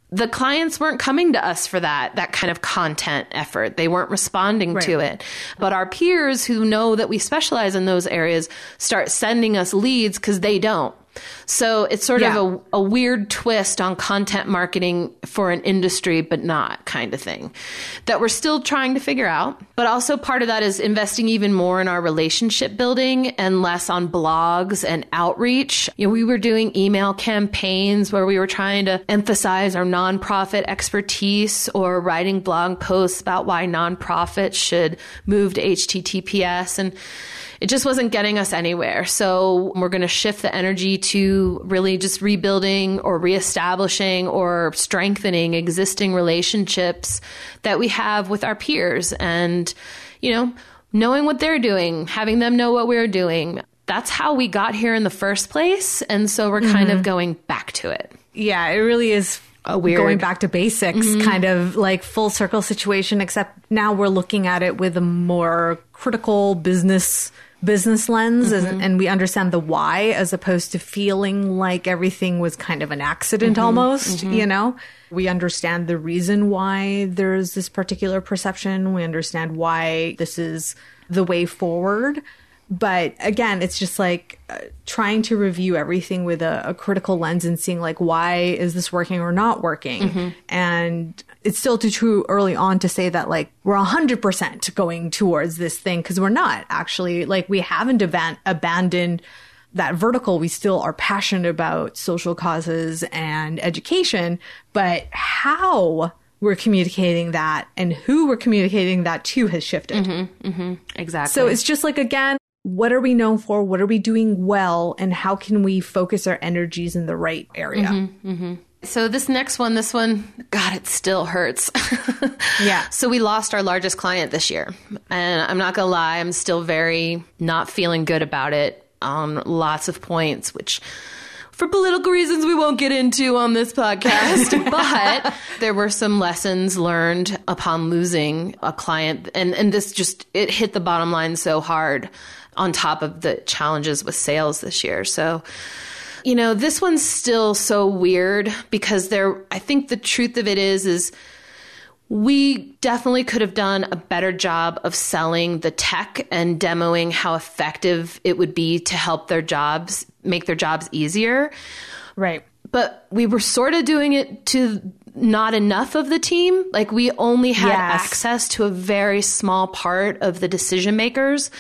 the clients weren't coming to us for that that kind of content effort. They weren't responding right. to it. But our peers who know that we specialize in those areas start sending us leads because they don't so it's sort yeah. of a, a, weird twist on content marketing for an industry, but not kind of thing that we're still trying to figure out. But also part of that is investing even more in our relationship building and less on blogs and outreach. You know, we were doing email campaigns where we were trying to emphasize our nonprofit expertise or writing blog posts about why nonprofits should move to HTTPS and it just wasn't getting us anywhere. So we're going to shift the energy to really just rebuilding or reestablishing or strengthening existing relationships that we have with our peers and, you know, knowing what they're doing, having them know what we're doing. That's how we got here in the first place. And so we're kind mm-hmm. of going back to it. Yeah, it really is a weird going back to basics mm-hmm. kind of like full circle situation except now we're looking at it with a more critical business business lens mm-hmm. and, and, we understand the why as opposed to feeling like everything was kind of an accident mm-hmm. almost, mm-hmm. you know? We understand the reason why there's this particular perception. We understand why this is the way forward. But again, it's just like uh, trying to review everything with a, a, critical lens and seeing like, why is this working or not working? Mm-hmm. And it's still too true early on to say that like we're 100% going towards this thing because we're not actually. Like we haven't ab- abandoned that vertical. We still are passionate about social causes and education. But how we're communicating that and who we're communicating that to has shifted. Mm-hmm, mm-hmm, exactly. So it's just like again what are we known for? What are we doing well? And how can we focus our energies in the right area? Mm-hmm, mm-hmm. So this next one, this one, God, it still hurts. yeah. So we lost our largest client this year, and I'm not gonna lie, I'm still very not feeling good about it on lots of points, which for political reasons we won't get into on this podcast. But there were some lessons learned upon losing a client. And and this just it hit the bottom line so hard on top of the challenges with sales this year so you know, this one's still so weird because there, I think the truth of it is, is we definitely could have done a better job of selling the tech and demoing how effective it would be to help their jobs, make their jobs easier. Right. But we were sort of doing it to not enough of the team. Like we only had yes. access to a very small part of the decision makers.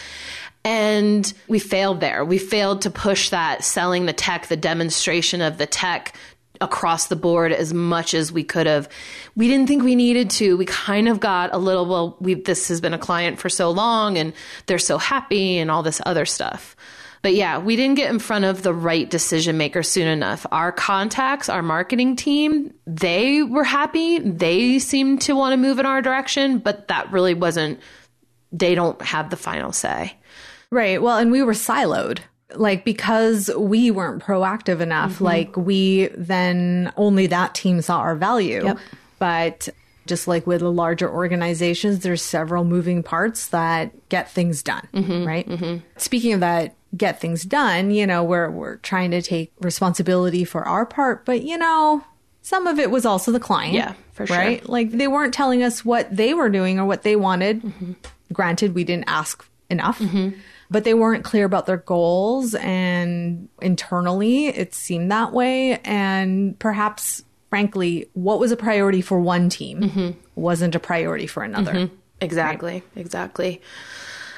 And we failed there. We failed to push that selling the tech, the demonstration of the tech across the board as much as we could have. We didn't think we needed to. We kind of got a little, well, we this has been a client for so long and they're so happy and all this other stuff. But yeah, we didn't get in front of the right decision maker soon enough. Our contacts, our marketing team, they were happy. They seemed to want to move in our direction, but that really wasn't, they don't have the final say. Right. Well, and we were siloed. Like because we weren't proactive enough, mm-hmm. like we then only that team saw our value. Yep. But just like with the larger organizations, there's several moving parts that get things done, mm-hmm, right? Mm-hmm. Speaking of that, get things done, you know, we're we're trying to take responsibility for our part, but you know, some of it was also the client. Yeah, for sure. Right? Like they weren't telling us what they were doing or what they wanted. Mm-hmm. Granted, we didn't ask enough. But they weren't clear about their goals. And internally, it seemed that way. And perhaps, frankly, what was a priority for one team mm-hmm. wasn't a priority for another. Mm-hmm. Exactly, right? exactly.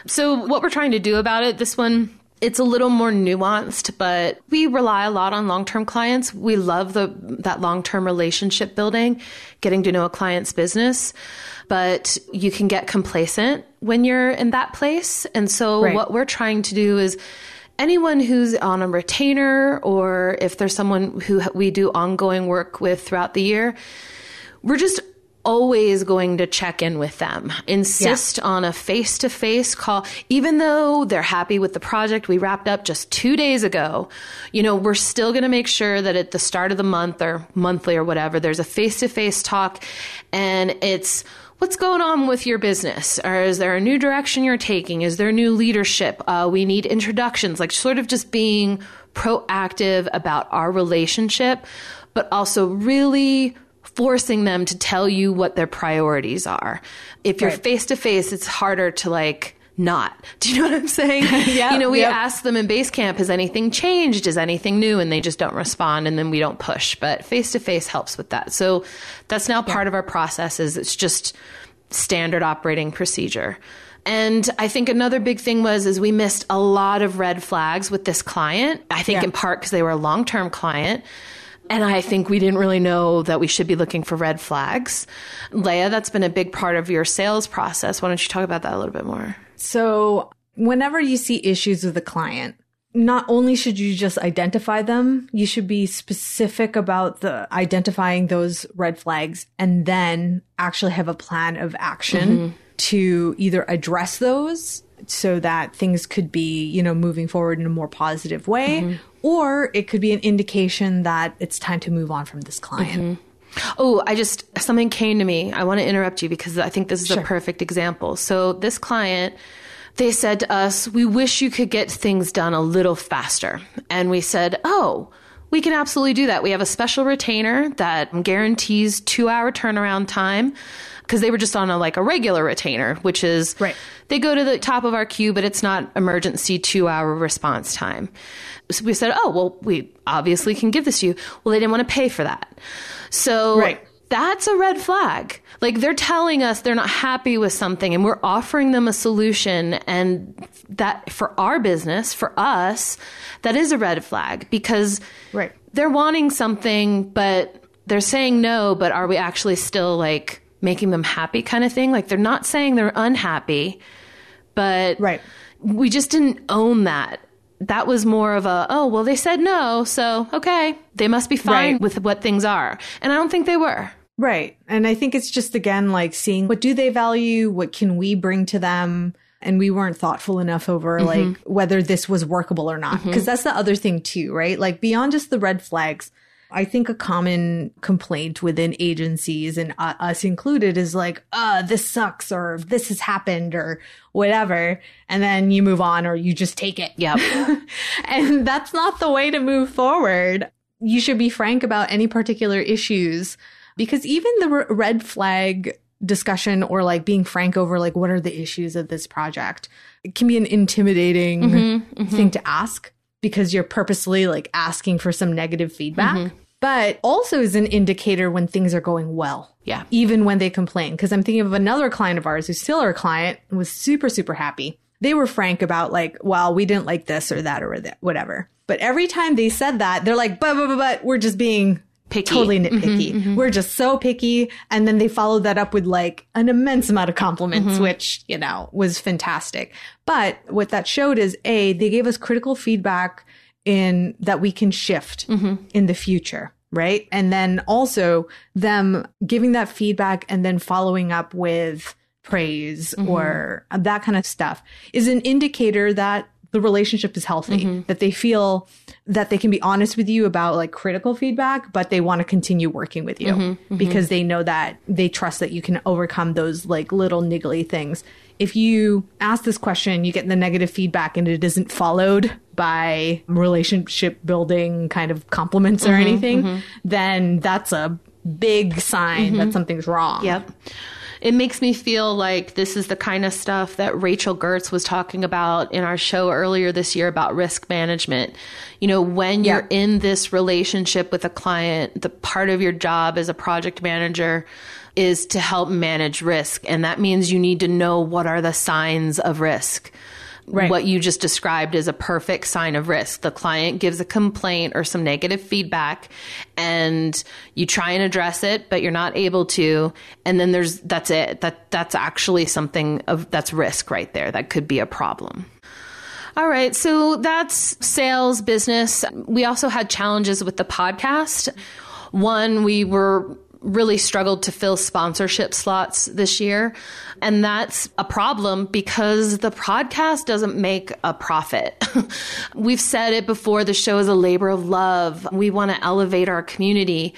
So, what we're trying to do about it, this one, it's a little more nuanced, but we rely a lot on long-term clients. We love the that long-term relationship building, getting to know a client's business but you can get complacent when you're in that place. And so right. what we're trying to do is anyone who's on a retainer or if there's someone who we do ongoing work with throughout the year, we're just always going to check in with them. Insist yeah. on a face to face call, even though they're happy with the project we wrapped up just two days ago. You know, we're still going to make sure that at the start of the month or monthly or whatever, there's a face to face talk and it's, what's going on with your business? Or is there a new direction you're taking? Is there new leadership? Uh, we need introductions, like sort of just being proactive about our relationship, but also really forcing them to tell you what their priorities are. If you're face to face, it's harder to like not. Do you know what I'm saying? yeah, you know, we yep. ask them in Basecamp, has anything changed? Is anything new? And they just don't respond and then we don't push. But face to face helps with that. So that's now part of our process is it's just standard operating procedure. And I think another big thing was is we missed a lot of red flags with this client. I think yeah. in part because they were a long-term client. And I think we didn't really know that we should be looking for red flags. Lea, that's been a big part of your sales process. Why don't you talk about that a little bit more? So, whenever you see issues with a client, not only should you just identify them, you should be specific about the identifying those red flags and then actually have a plan of action mm-hmm. to either address those so that things could be, you know, moving forward in a more positive way mm-hmm or it could be an indication that it's time to move on from this client. Mm-hmm. Oh, I just, something came to me. I want to interrupt you because I think this is sure. a perfect example. So, this client, they said to us, We wish you could get things done a little faster. And we said, Oh, we can absolutely do that. We have a special retainer that guarantees two hour turnaround time because they were just on a like a regular retainer, which is right. they go to the top of our queue, but it's not emergency two hour response time. So we said, oh well, we obviously can give this to you. Well, they didn't want to pay for that, so right. that's a red flag. Like they're telling us they're not happy with something, and we're offering them a solution, and that for our business, for us, that is a red flag because right. they're wanting something, but they're saying no. But are we actually still like making them happy kind of thing. Like they're not saying they're unhappy, but right. we just didn't own that. That was more of a, oh, well, they said no, so okay, they must be fine right. with what things are. And I don't think they were. Right. And I think it's just again like seeing what do they value? What can we bring to them? And we weren't thoughtful enough over mm-hmm. like whether this was workable or not. Because mm-hmm. that's the other thing too, right? Like beyond just the red flags, I think a common complaint within agencies and uh, us included is like, uh, this sucks or this has happened or whatever. And then you move on or you just take it. Yep. and that's not the way to move forward. You should be frank about any particular issues because even the r- red flag discussion or like being frank over like what are the issues of this project it can be an intimidating mm-hmm, mm-hmm. thing to ask because you're purposely like asking for some negative feedback. Mm-hmm. But also is an indicator when things are going well. Yeah. Even when they complain. Cause I'm thinking of another client of ours who's still our client and was super, super happy. They were frank about like, well, we didn't like this or that or that, whatever. But every time they said that, they're like, but, but, but, but we're just being picky. Totally nitpicky. Mm-hmm, mm-hmm. We're just so picky. And then they followed that up with like an immense amount of compliments, mm-hmm. which, you know, was fantastic. But what that showed is A, they gave us critical feedback in that we can shift mm-hmm. in the future. Right. And then also them giving that feedback and then following up with praise mm-hmm. or that kind of stuff is an indicator that the relationship is healthy, mm-hmm. that they feel that they can be honest with you about like critical feedback, but they want to continue working with you mm-hmm, mm-hmm. because they know that they trust that you can overcome those like little niggly things. If you ask this question, you get the negative feedback and it isn't followed by relationship building kind of compliments or mm-hmm, anything, mm-hmm. then that's a big sign that mm-hmm. something's wrong. Yep it makes me feel like this is the kind of stuff that Rachel Gertz was talking about in our show earlier this year about risk management. You know, when you're in this relationship with a client, the part of your job as a project manager is to help manage risk. And that means you need to know what are the signs of risk. Right. What you just described is a perfect sign of risk. The client gives a complaint or some negative feedback and you try and address it, but you're not able to. And then there's, that's it. That, that's actually something of, that's risk right there. That could be a problem. All right. So that's sales, business. We also had challenges with the podcast. One, we were really struggled to fill sponsorship slots this year. And that's a problem because the podcast doesn't make a profit. We've said it before the show is a labor of love. We want to elevate our community.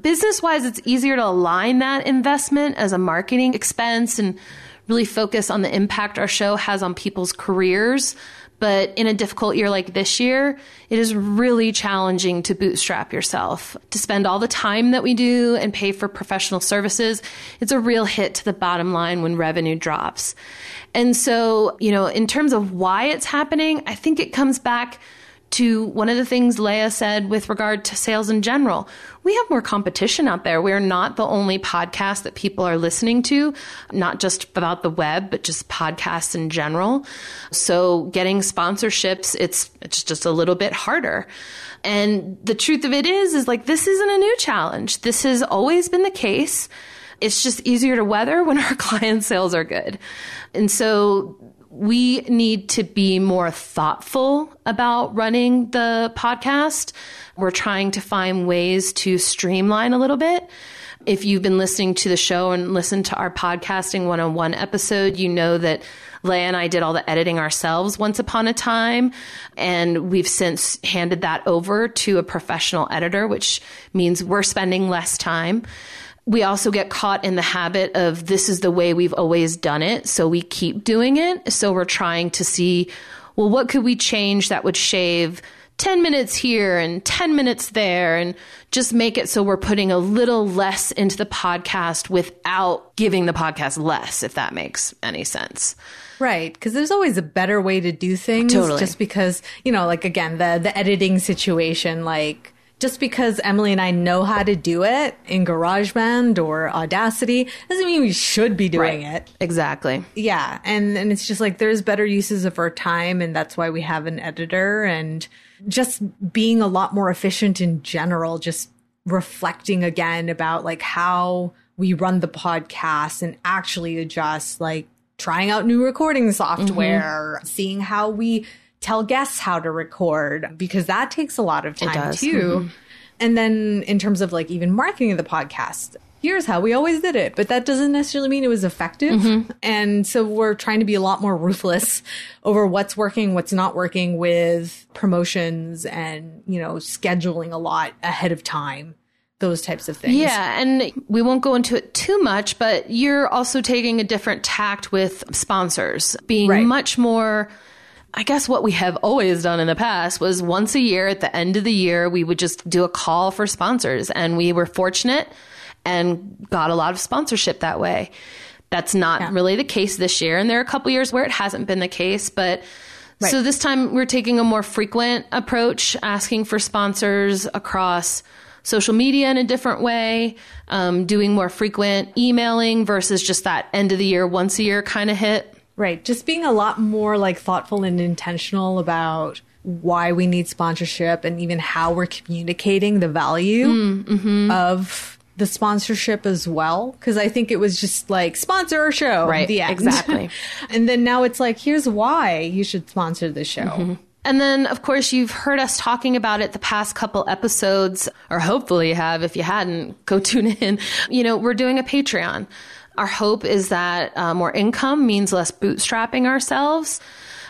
Business wise, it's easier to align that investment as a marketing expense and really focus on the impact our show has on people's careers. But in a difficult year like this year, it is really challenging to bootstrap yourself. To spend all the time that we do and pay for professional services, it's a real hit to the bottom line when revenue drops. And so, you know, in terms of why it's happening, I think it comes back to one of the things Lea said with regard to sales in general. We have more competition out there. We're not the only podcast that people are listening to, not just about the web, but just podcasts in general. So getting sponsorships, it's, it's just a little bit harder. And the truth of it is, is like, this isn't a new challenge. This has always been the case. It's just easier to weather when our client sales are good. And so we need to be more thoughtful about running the podcast. We're trying to find ways to streamline a little bit. If you've been listening to the show and listened to our podcasting one on one episode, you know that Lea and I did all the editing ourselves once upon a time. And we've since handed that over to a professional editor, which means we're spending less time we also get caught in the habit of this is the way we've always done it. So we keep doing it. So we're trying to see, well, what could we change that would shave 10 minutes here and 10 minutes there and just make it so we're putting a little less into the podcast without giving the podcast less, if that makes any sense. Right, because there's always a better way to do things. Totally. Just because, you know, like again, the the editing situation, like just because Emily and I know how to do it in GarageBand or Audacity doesn't mean we should be doing right. it. Exactly. Yeah. And and it's just like there's better uses of our time and that's why we have an editor and just being a lot more efficient in general, just reflecting again about like how we run the podcast and actually adjust like trying out new recording software, mm-hmm. seeing how we tell guests how to record because that takes a lot of time too. Mm-hmm. And then in terms of like even marketing the podcast, here's how we always did it, but that doesn't necessarily mean it was effective. Mm-hmm. And so we're trying to be a lot more ruthless over what's working, what's not working with promotions and, you know, scheduling a lot ahead of time those types of things. Yeah, and we won't go into it too much, but you're also taking a different tact with sponsors, being right. much more I guess what we have always done in the past was once a year at the end of the year, we would just do a call for sponsors. And we were fortunate and got a lot of sponsorship that way. That's not yeah. really the case this year. And there are a couple years where it hasn't been the case. But right. so this time we're taking a more frequent approach, asking for sponsors across social media in a different way, um, doing more frequent emailing versus just that end of the year, once a year kind of hit. Right. Just being a lot more like thoughtful and intentional about why we need sponsorship and even how we're communicating the value mm, mm-hmm. of the sponsorship as well. Cause I think it was just like sponsor our show. Right. The end. Exactly. and then now it's like, here's why you should sponsor the show. Mm-hmm. And then, of course, you've heard us talking about it the past couple episodes, or hopefully you have. If you hadn't, go tune in. You know, we're doing a Patreon. Our hope is that uh, more income means less bootstrapping ourselves.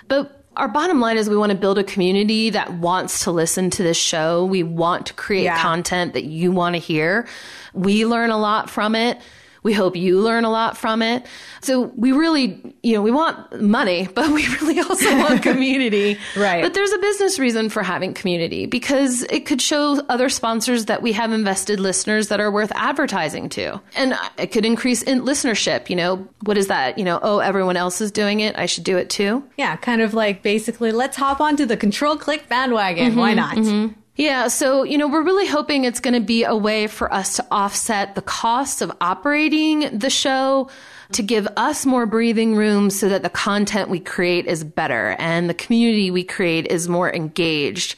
But our bottom line is we want to build a community that wants to listen to this show. We want to create yeah. content that you want to hear. We learn a lot from it. We hope you learn a lot from it. So we really, you know, we want money, but we really also want community. right. But there's a business reason for having community because it could show other sponsors that we have invested listeners that are worth advertising to. And it could increase in listenership. You know, what is that? You know, oh, everyone else is doing it. I should do it too. Yeah. Kind of like basically, let's hop onto the control click bandwagon. Mm-hmm, Why not? Mm-hmm. Yeah, so, you know, we're really hoping it's going to be a way for us to offset the costs of operating the show to give us more breathing room so that the content we create is better and the community we create is more engaged.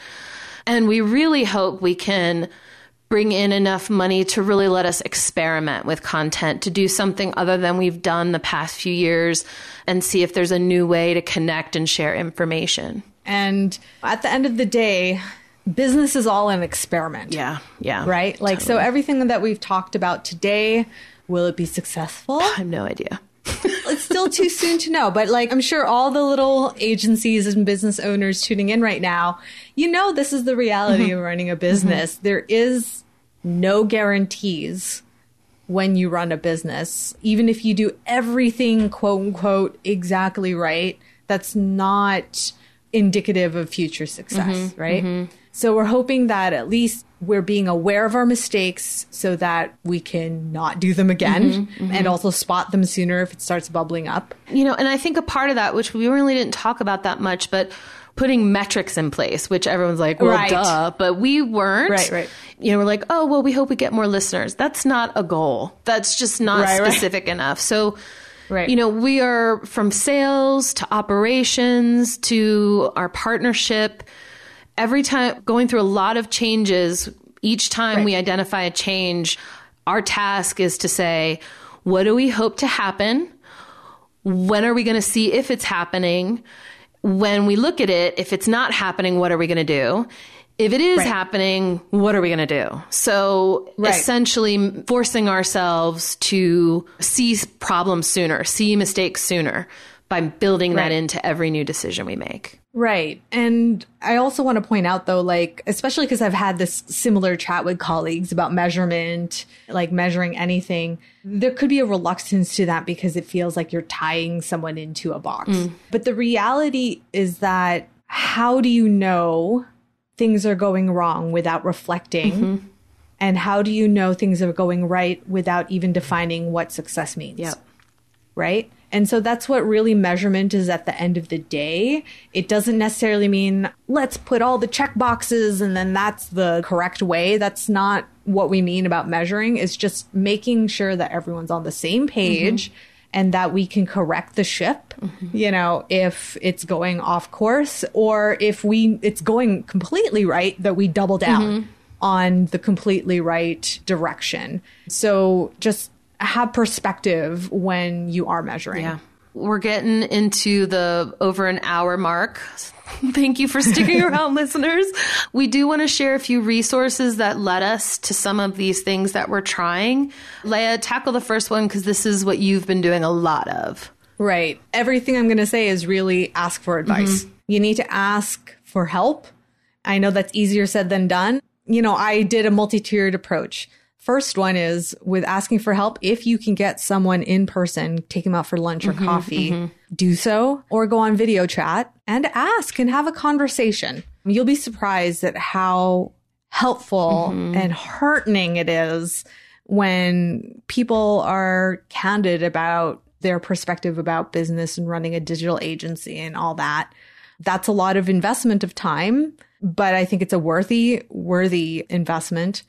And we really hope we can bring in enough money to really let us experiment with content, to do something other than we've done the past few years and see if there's a new way to connect and share information. And at the end of the day, business is all an experiment. Yeah. Yeah. Right? Like, totally. so everything that we've talked about today, will it be successful? I have no idea. it's still too soon to know, but like I'm sure all the little agencies and business owners tuning in right now, you know this is the reality mm-hmm. of running a business. Mm-hmm. There is no guarantees when you run a business. Even if you do everything quote unquote exactly right, that's not indicative of future success, mm-hmm. right? So we're hoping that at least we're being aware of our mistakes so that we can not do them again mm-hmm, mm-hmm. and also spot them sooner if it starts bubbling up. You know, and I think a part of that, which we really didn't talk about that much, but putting metrics in place, which everyone's like, well, right. duh, but we weren't. Right, right. You know, we're like, oh, well, we hope we get more listeners. That's not a goal. That's just not right, specific right. enough. So, Right. You know, we are from sales to operations to our partnership every time going through a lot of changes, each time right. we identify a change, our task is to say, what do we hope to happen? When are we going to see if it's happening? When we look at it, if it's not happening, what are we going to do? If it is right. happening, what are we going to do? So right. essentially forcing ourselves to see problems sooner, see mistakes sooner by building right. that into every new decision we make. Right. And I also want to point out though, like, especially because I've had this similar chat with colleagues about measurement, like measuring anything, there could be a reluctance to that because it feels like you're tying someone into a box. Mm. But the reality is that how do you know things are going wrong without reflecting? Mm-hmm. And how do you know things are going right without even defining what success means? Yep. Right? And so that's what really measurement is at the end of the day. It doesn't necessarily mean let's put all the check boxes and then that's the correct way. That's not what we mean about measuring. It's just making sure that everyone's on the same page. Mm-hmm. And that we can correct the ship, mm-hmm. you know, if it's going off course or if we it's going completely right, that we double down mm-hmm. on the completely right direction. So just have perspective when you are measuring. Yeah. We're getting into the over an hour mark. Thank you for sticking around, listeners. We do want to share a few resources that led us to some of these things that we're trying. Lea, tackle the first one because this is what you've been doing a lot of. Right. Everything I'm going to say is really ask for advice. Mm-hmm. You need to ask for help. I know that's easier said than done. You know, I did a multi tiered approach. First one is with asking for help. If you can get someone in person, take them out for lunch or mm-hmm, coffee, mm-hmm. do so or go on video chat and ask and have a conversation. You'll be surprised at how helpful mm-hmm. and heartening it is when people are candid about their perspective about business and running a digital agency and all that. That's a lot of investment of time, but I think it's a worthy, worthy investment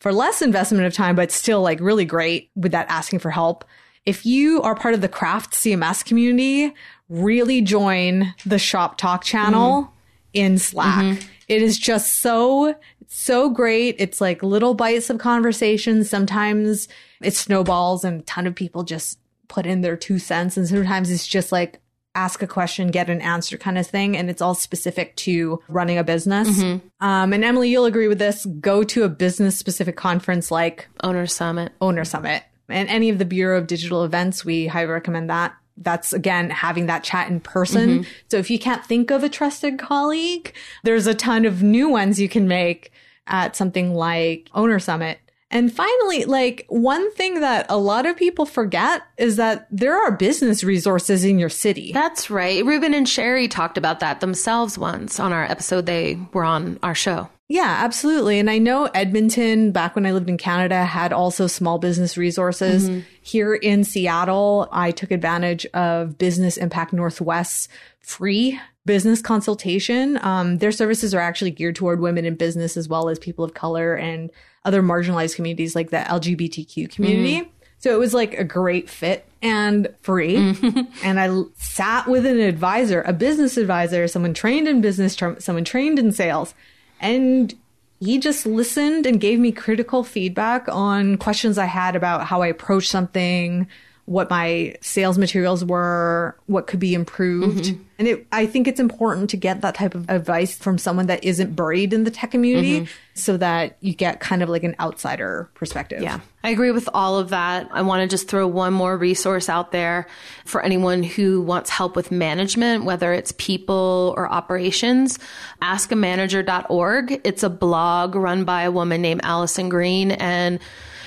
for less investment of time, but still like really great with that asking for help. If you are part of the craft CMS community, really join the shop talk channel mm-hmm. in Slack. Mm-hmm. It is just so, so great. It's like little bites of conversations. Sometimes it snowballs and a ton of people just put in their two cents. And sometimes it's just like, ask a question, get an answer kind of thing. And it's all specific to running a business. Mm-hmm. Um, and Emily, you'll agree with this. Go to a business specific conference like Owner Summit. Owner Summit. And any of the Bureau of Digital Events, we highly recommend that. That's again having that chat in person. Mm-hmm. So if you can't think of a trusted colleague, there's a ton of new ones you can make at something like Owner Summit and finally, like one thing that a lot of people forget is that there are business resources in your city. That's right. Ruben and Sherry talked about that themselves once on our episode they were on our show. Yeah, absolutely. And I know Edmonton, back when I lived in Canada, had also small business resources. Mm-hmm. Here in Seattle, I took advantage of Business Impact Northwest's free business consultation. Um, their services are actually geared toward women in business as well as people of color and other marginalized communities like the LGBTQ community. Mm. So it was like a great fit and free. Mm. and I sat with an advisor, a business advisor, someone trained in business, someone trained in sales. And he just listened and gave me critical feedback on questions I had about how I approach something, what my sales materials were, what could be improved. Mm-hmm. And it, I think it's important to get that type of advice from someone that isn't buried in the tech community mm-hmm. so that you get kind of like an outsider perspective. Yeah, I agree with all of that. I want to just throw one more resource out there for anyone who wants help with management, whether it's people or operations. Askamanager.org. It's a blog run by a woman named Alison Green and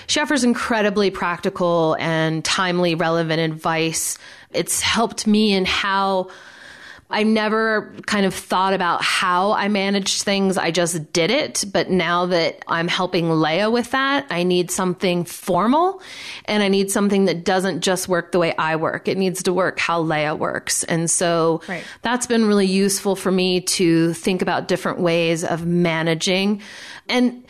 she offers incredibly practical and timely, relevant advice. It's helped me in how I never kind of thought about how I managed things. I just did it. But now that I'm helping Lea with that, I need something formal and I need something that doesn't just work the way I work. It needs to work how Lea works. And so right. that's been really useful for me to think about different ways of managing. And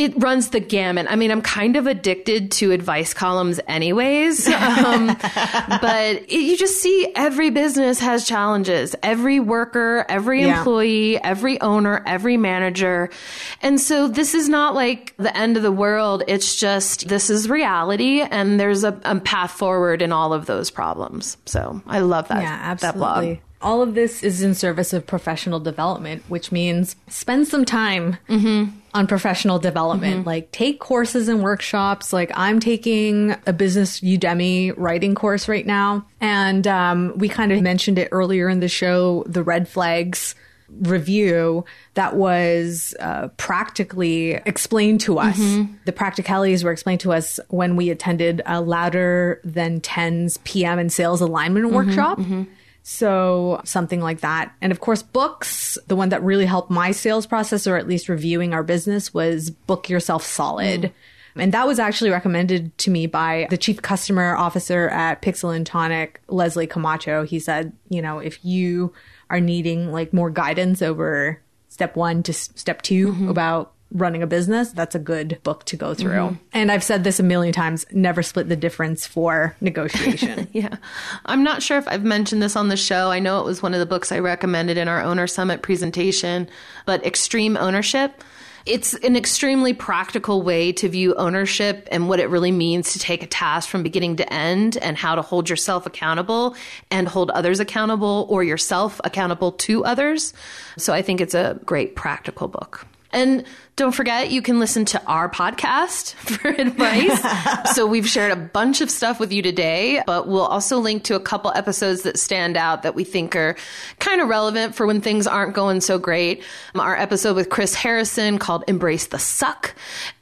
it runs the gamut. I mean, I'm kind of addicted to advice columns, anyways. Um, but it, you just see every business has challenges. Every worker, every yeah. employee, every owner, every manager. And so this is not like the end of the world. It's just this is reality, and there's a, a path forward in all of those problems. So I love that. Yeah, absolutely. That blog. All of this is in service of professional development, which means spend some time mm-hmm. on professional development. Mm-hmm. Like take courses and workshops. Like I'm taking a business Udemy writing course right now. And um, we kind of mentioned it earlier in the show, the red flags review that was uh, practically explained to us. Mm-hmm. The practicalities were explained to us when we attended a louder than 10's PM and sales alignment mm-hmm, workshop. So something like that. And of course, books, the one that really helped my sales process, or at least reviewing our business, was Book Yourself Solid. Mm. And that was actually recommended to me by the chief customer officer at Pixel and Tonic, Leslie Camacho. He said, you know, if you are needing like more guidance over step one to step 2 mm-hmm. about running a business, that's a good book to go through. Mm-hmm. And I've said this a million times never split the difference for negotiation. yeah. I'm not sure if I've mentioned this on the show. I know it was one of the books I recommended in our Owner Summit presentation, but Extreme Ownership. It's an extremely practical way to view ownership and what it really means to take a task from beginning to end and how to hold yourself accountable and hold others accountable or yourself accountable to others. So I think it's a great practical book. And don't forget, you can listen to our podcast for advice. so we've shared a bunch of stuff with you today, but we'll also link to a couple episodes that stand out that we think are kind of relevant for when things aren't going so great. Our episode with Chris Harrison called Embrace the Suck,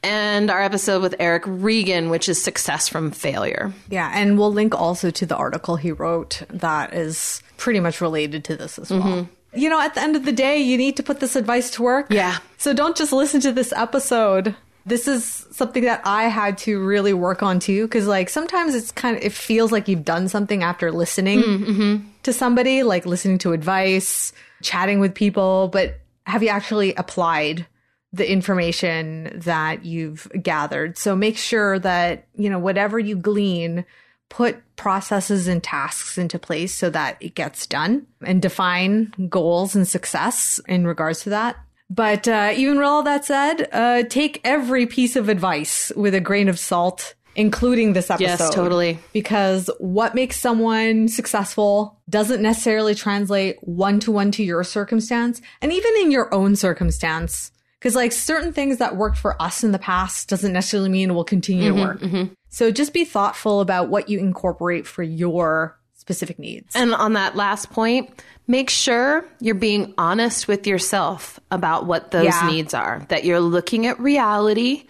and our episode with Erik Reagan, which is Success from Failure. Yeah, and we'll link also to the article he wrote that is pretty much related to this as well. Mm-hmm you know, at the end of the day, you need to put this advice to work. Yeah. So don't just listen to this episode. This is something that I had to really work on too. Cause like sometimes it's kind of, it feels like you've done something after listening mm-hmm. to somebody, like listening to advice, chatting with people, but have you actually applied the information that you've gathered? So make sure that, you know, whatever you glean, put processes and tasks into place so that it gets done and define goals and success in regards to that. But uh, even with all that said, uh, take every piece of advice with a grain of salt, including this episode. Yes, totally. Because what makes someone successful doesn't necessarily translate one to one to your circumstance. And even in your own circumstance, because like certain things that worked for us in the past doesn't necessarily mean will continue mm-hmm, to work. Mm-hmm. So just be thoughtful about what you incorporate for your specific needs. And on that last point, make sure you're being honest with yourself about what those yeah. needs are, that you're looking at reality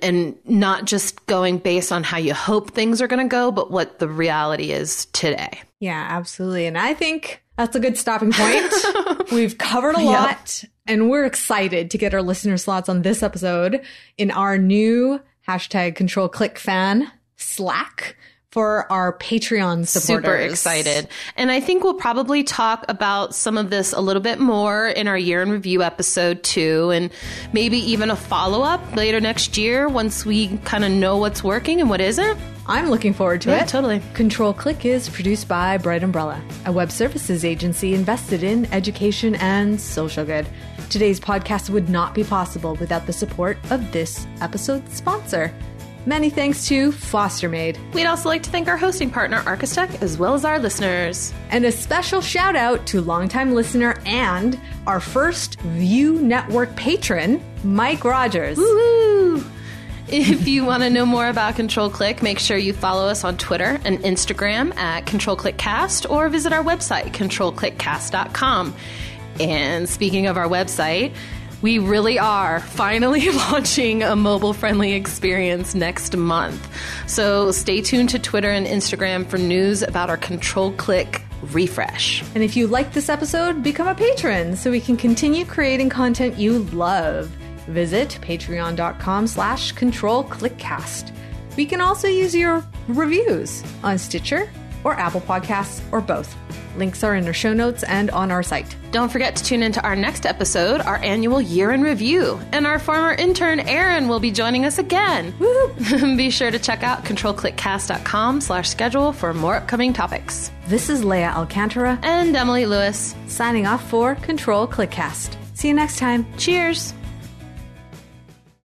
and not just going based on how you hope things are going to go, but what the reality is today. Yeah, absolutely. And I think that's a good stopping point. We've covered a lot yep. And we're excited to get our listener slots on this episode in our new hashtag control click fan Slack for our Patreon supporters. Super excited. And I think we'll probably talk about some of this a little bit more in our year in review episode too, and maybe even a follow up later next year once we kind of know what's working and what isn't. I'm looking forward to yeah, it. Totally. Control Click is produced by Bright Umbrella, a web services agency invested in education and social good. Today's podcast would not be possible without the support of this episode's sponsor. Many thanks to FosterMade. We'd also like to thank our hosting partner, Arcustech, as well as our listeners. And a special shout out to longtime listener and our first View Network patron, Mike Rogers. Woohoo! If you want to know more about Control Click, make sure you follow us on Twitter and Instagram at Control Click Cast or visit our website, controlclickcast.com. And speaking of our website, we really are finally launching a mobile friendly experience next month. So stay tuned to Twitter and Instagram for news about our Control Click refresh. And if you like this episode, become a patron so we can continue creating content you love. Visit patreon.com slash control clickcast. We can also use your reviews on Stitcher or Apple Podcasts or both. Links are in our show notes and on our site. Don't forget to tune into our next episode, our annual year in review. And our former intern, Aaron, will be joining us again. be sure to check out controlclickcast.com slash schedule for more upcoming topics. This is Lea Alcantara And Emily Lewis. signing off for Control Clickcast. See you next time. Cheers.